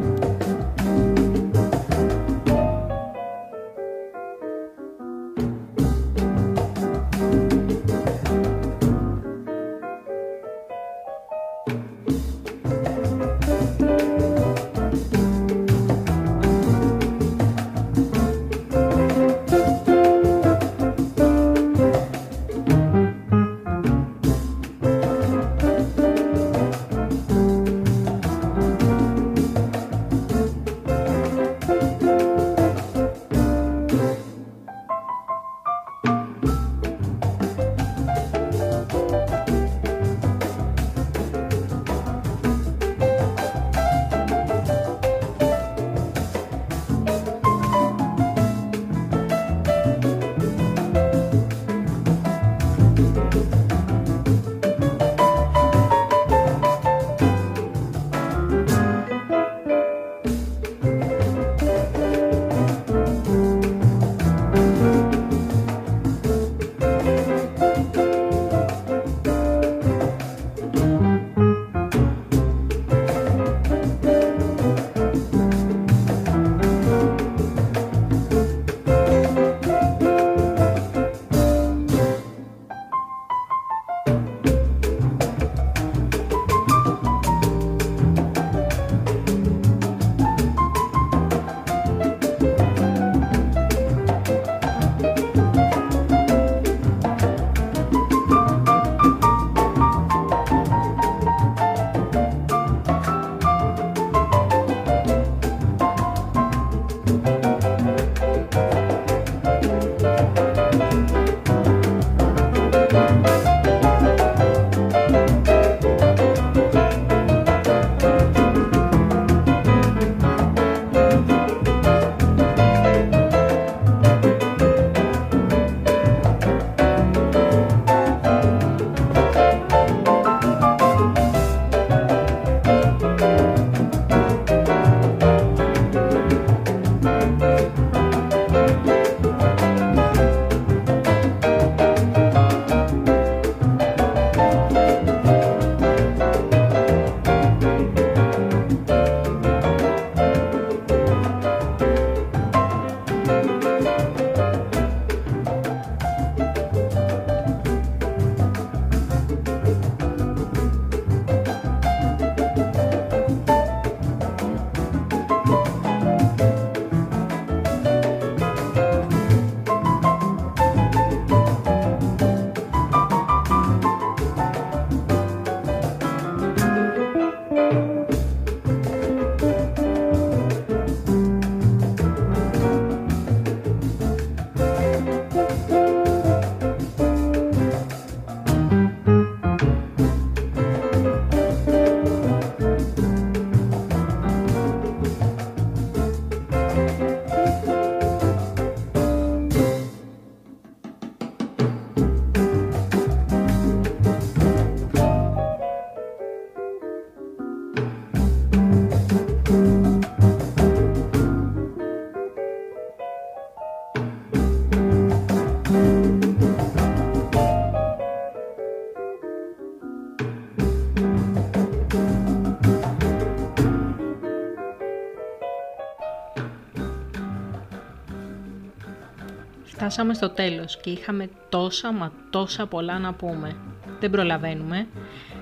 Φτάσαμε στο τέλος και είχαμε τόσα μα τόσα πολλά να πούμε. Δεν προλαβαίνουμε.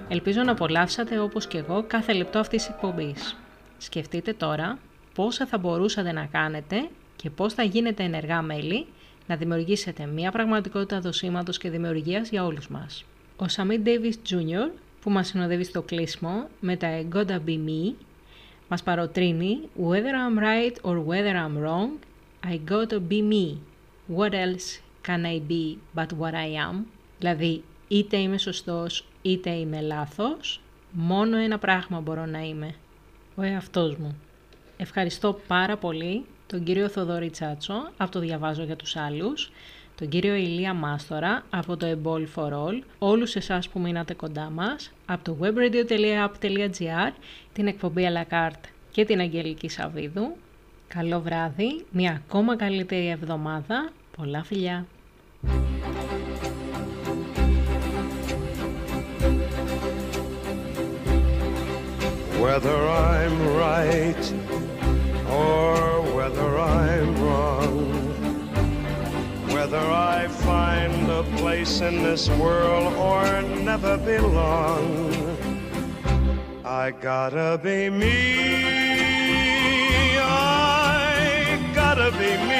Ελπίζω να απολαύσατε όπως και εγώ κάθε λεπτό αυτής της εκπομπής. Σκεφτείτε τώρα πόσα θα μπορούσατε να κάνετε και πώς θα γίνετε ενεργά μέλη να δημιουργήσετε μια πραγματικότητα δοσήματος και δημιουργίας για όλους μας. Ο Σαμίτ Davis Jr. που μας συνοδεύει στο κλείσιμο με τα I Gotta Be Me μας παροτρύνει Whether I'm right or whether I'm wrong, I gotta be me. What else can I be but what I am? Δηλαδή, είτε είμαι σωστός είτε είμαι λάθος, μόνο ένα πράγμα μπορώ να είμαι. Ο εαυτός μου. Ευχαριστώ πάρα πολύ τον κύριο Θοδωρή Τσάτσο από το Διαβάζω για τους άλλους, τον κύριο Ηλία Μάστορα από το Ebol for All, όλους εσάς που μείνατε κοντά μας, από το webradio.app.gr, την εκπομπή à la carte και την Αγγελική Σαββίδου. Καλό βράδυ, μια ακόμα καλύτερη εβδομάδα, πολλά φιλιά! Whether I'm right or whether I'm wrong, whether I find a place in this world or never belong, I gotta be me. I gotta be me.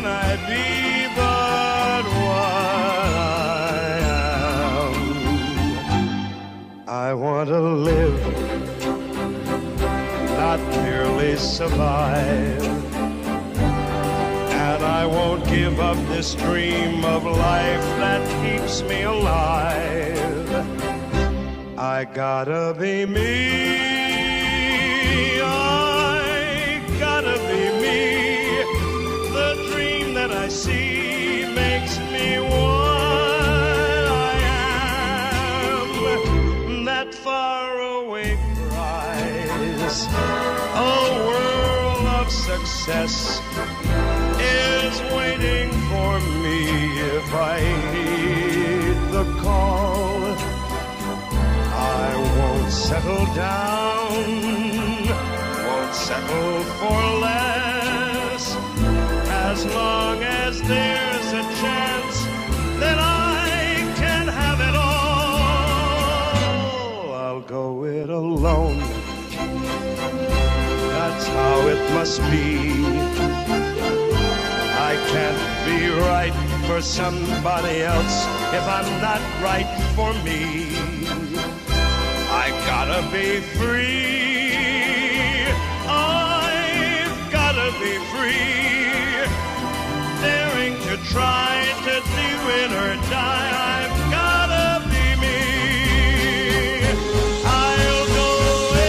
Can I be but what I am? I want to live, not merely survive. And I won't give up this dream of life that keeps me alive. I gotta be me. See makes me what I am. That faraway prize, a world of success is waiting for me if I heed the call. I won't settle down, won't settle for less, as long there's a chance that I can have it all. I'll go it alone. That's how it must be. I can't be right for somebody else if I'm not right for me. I gotta be free. I've gotta be free. Try to do it or die. I've gotta be me. I'll go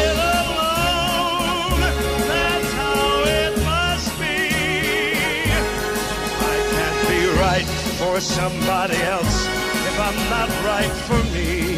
it alone. That's how it must be. I can't be right for somebody else if I'm not right for me.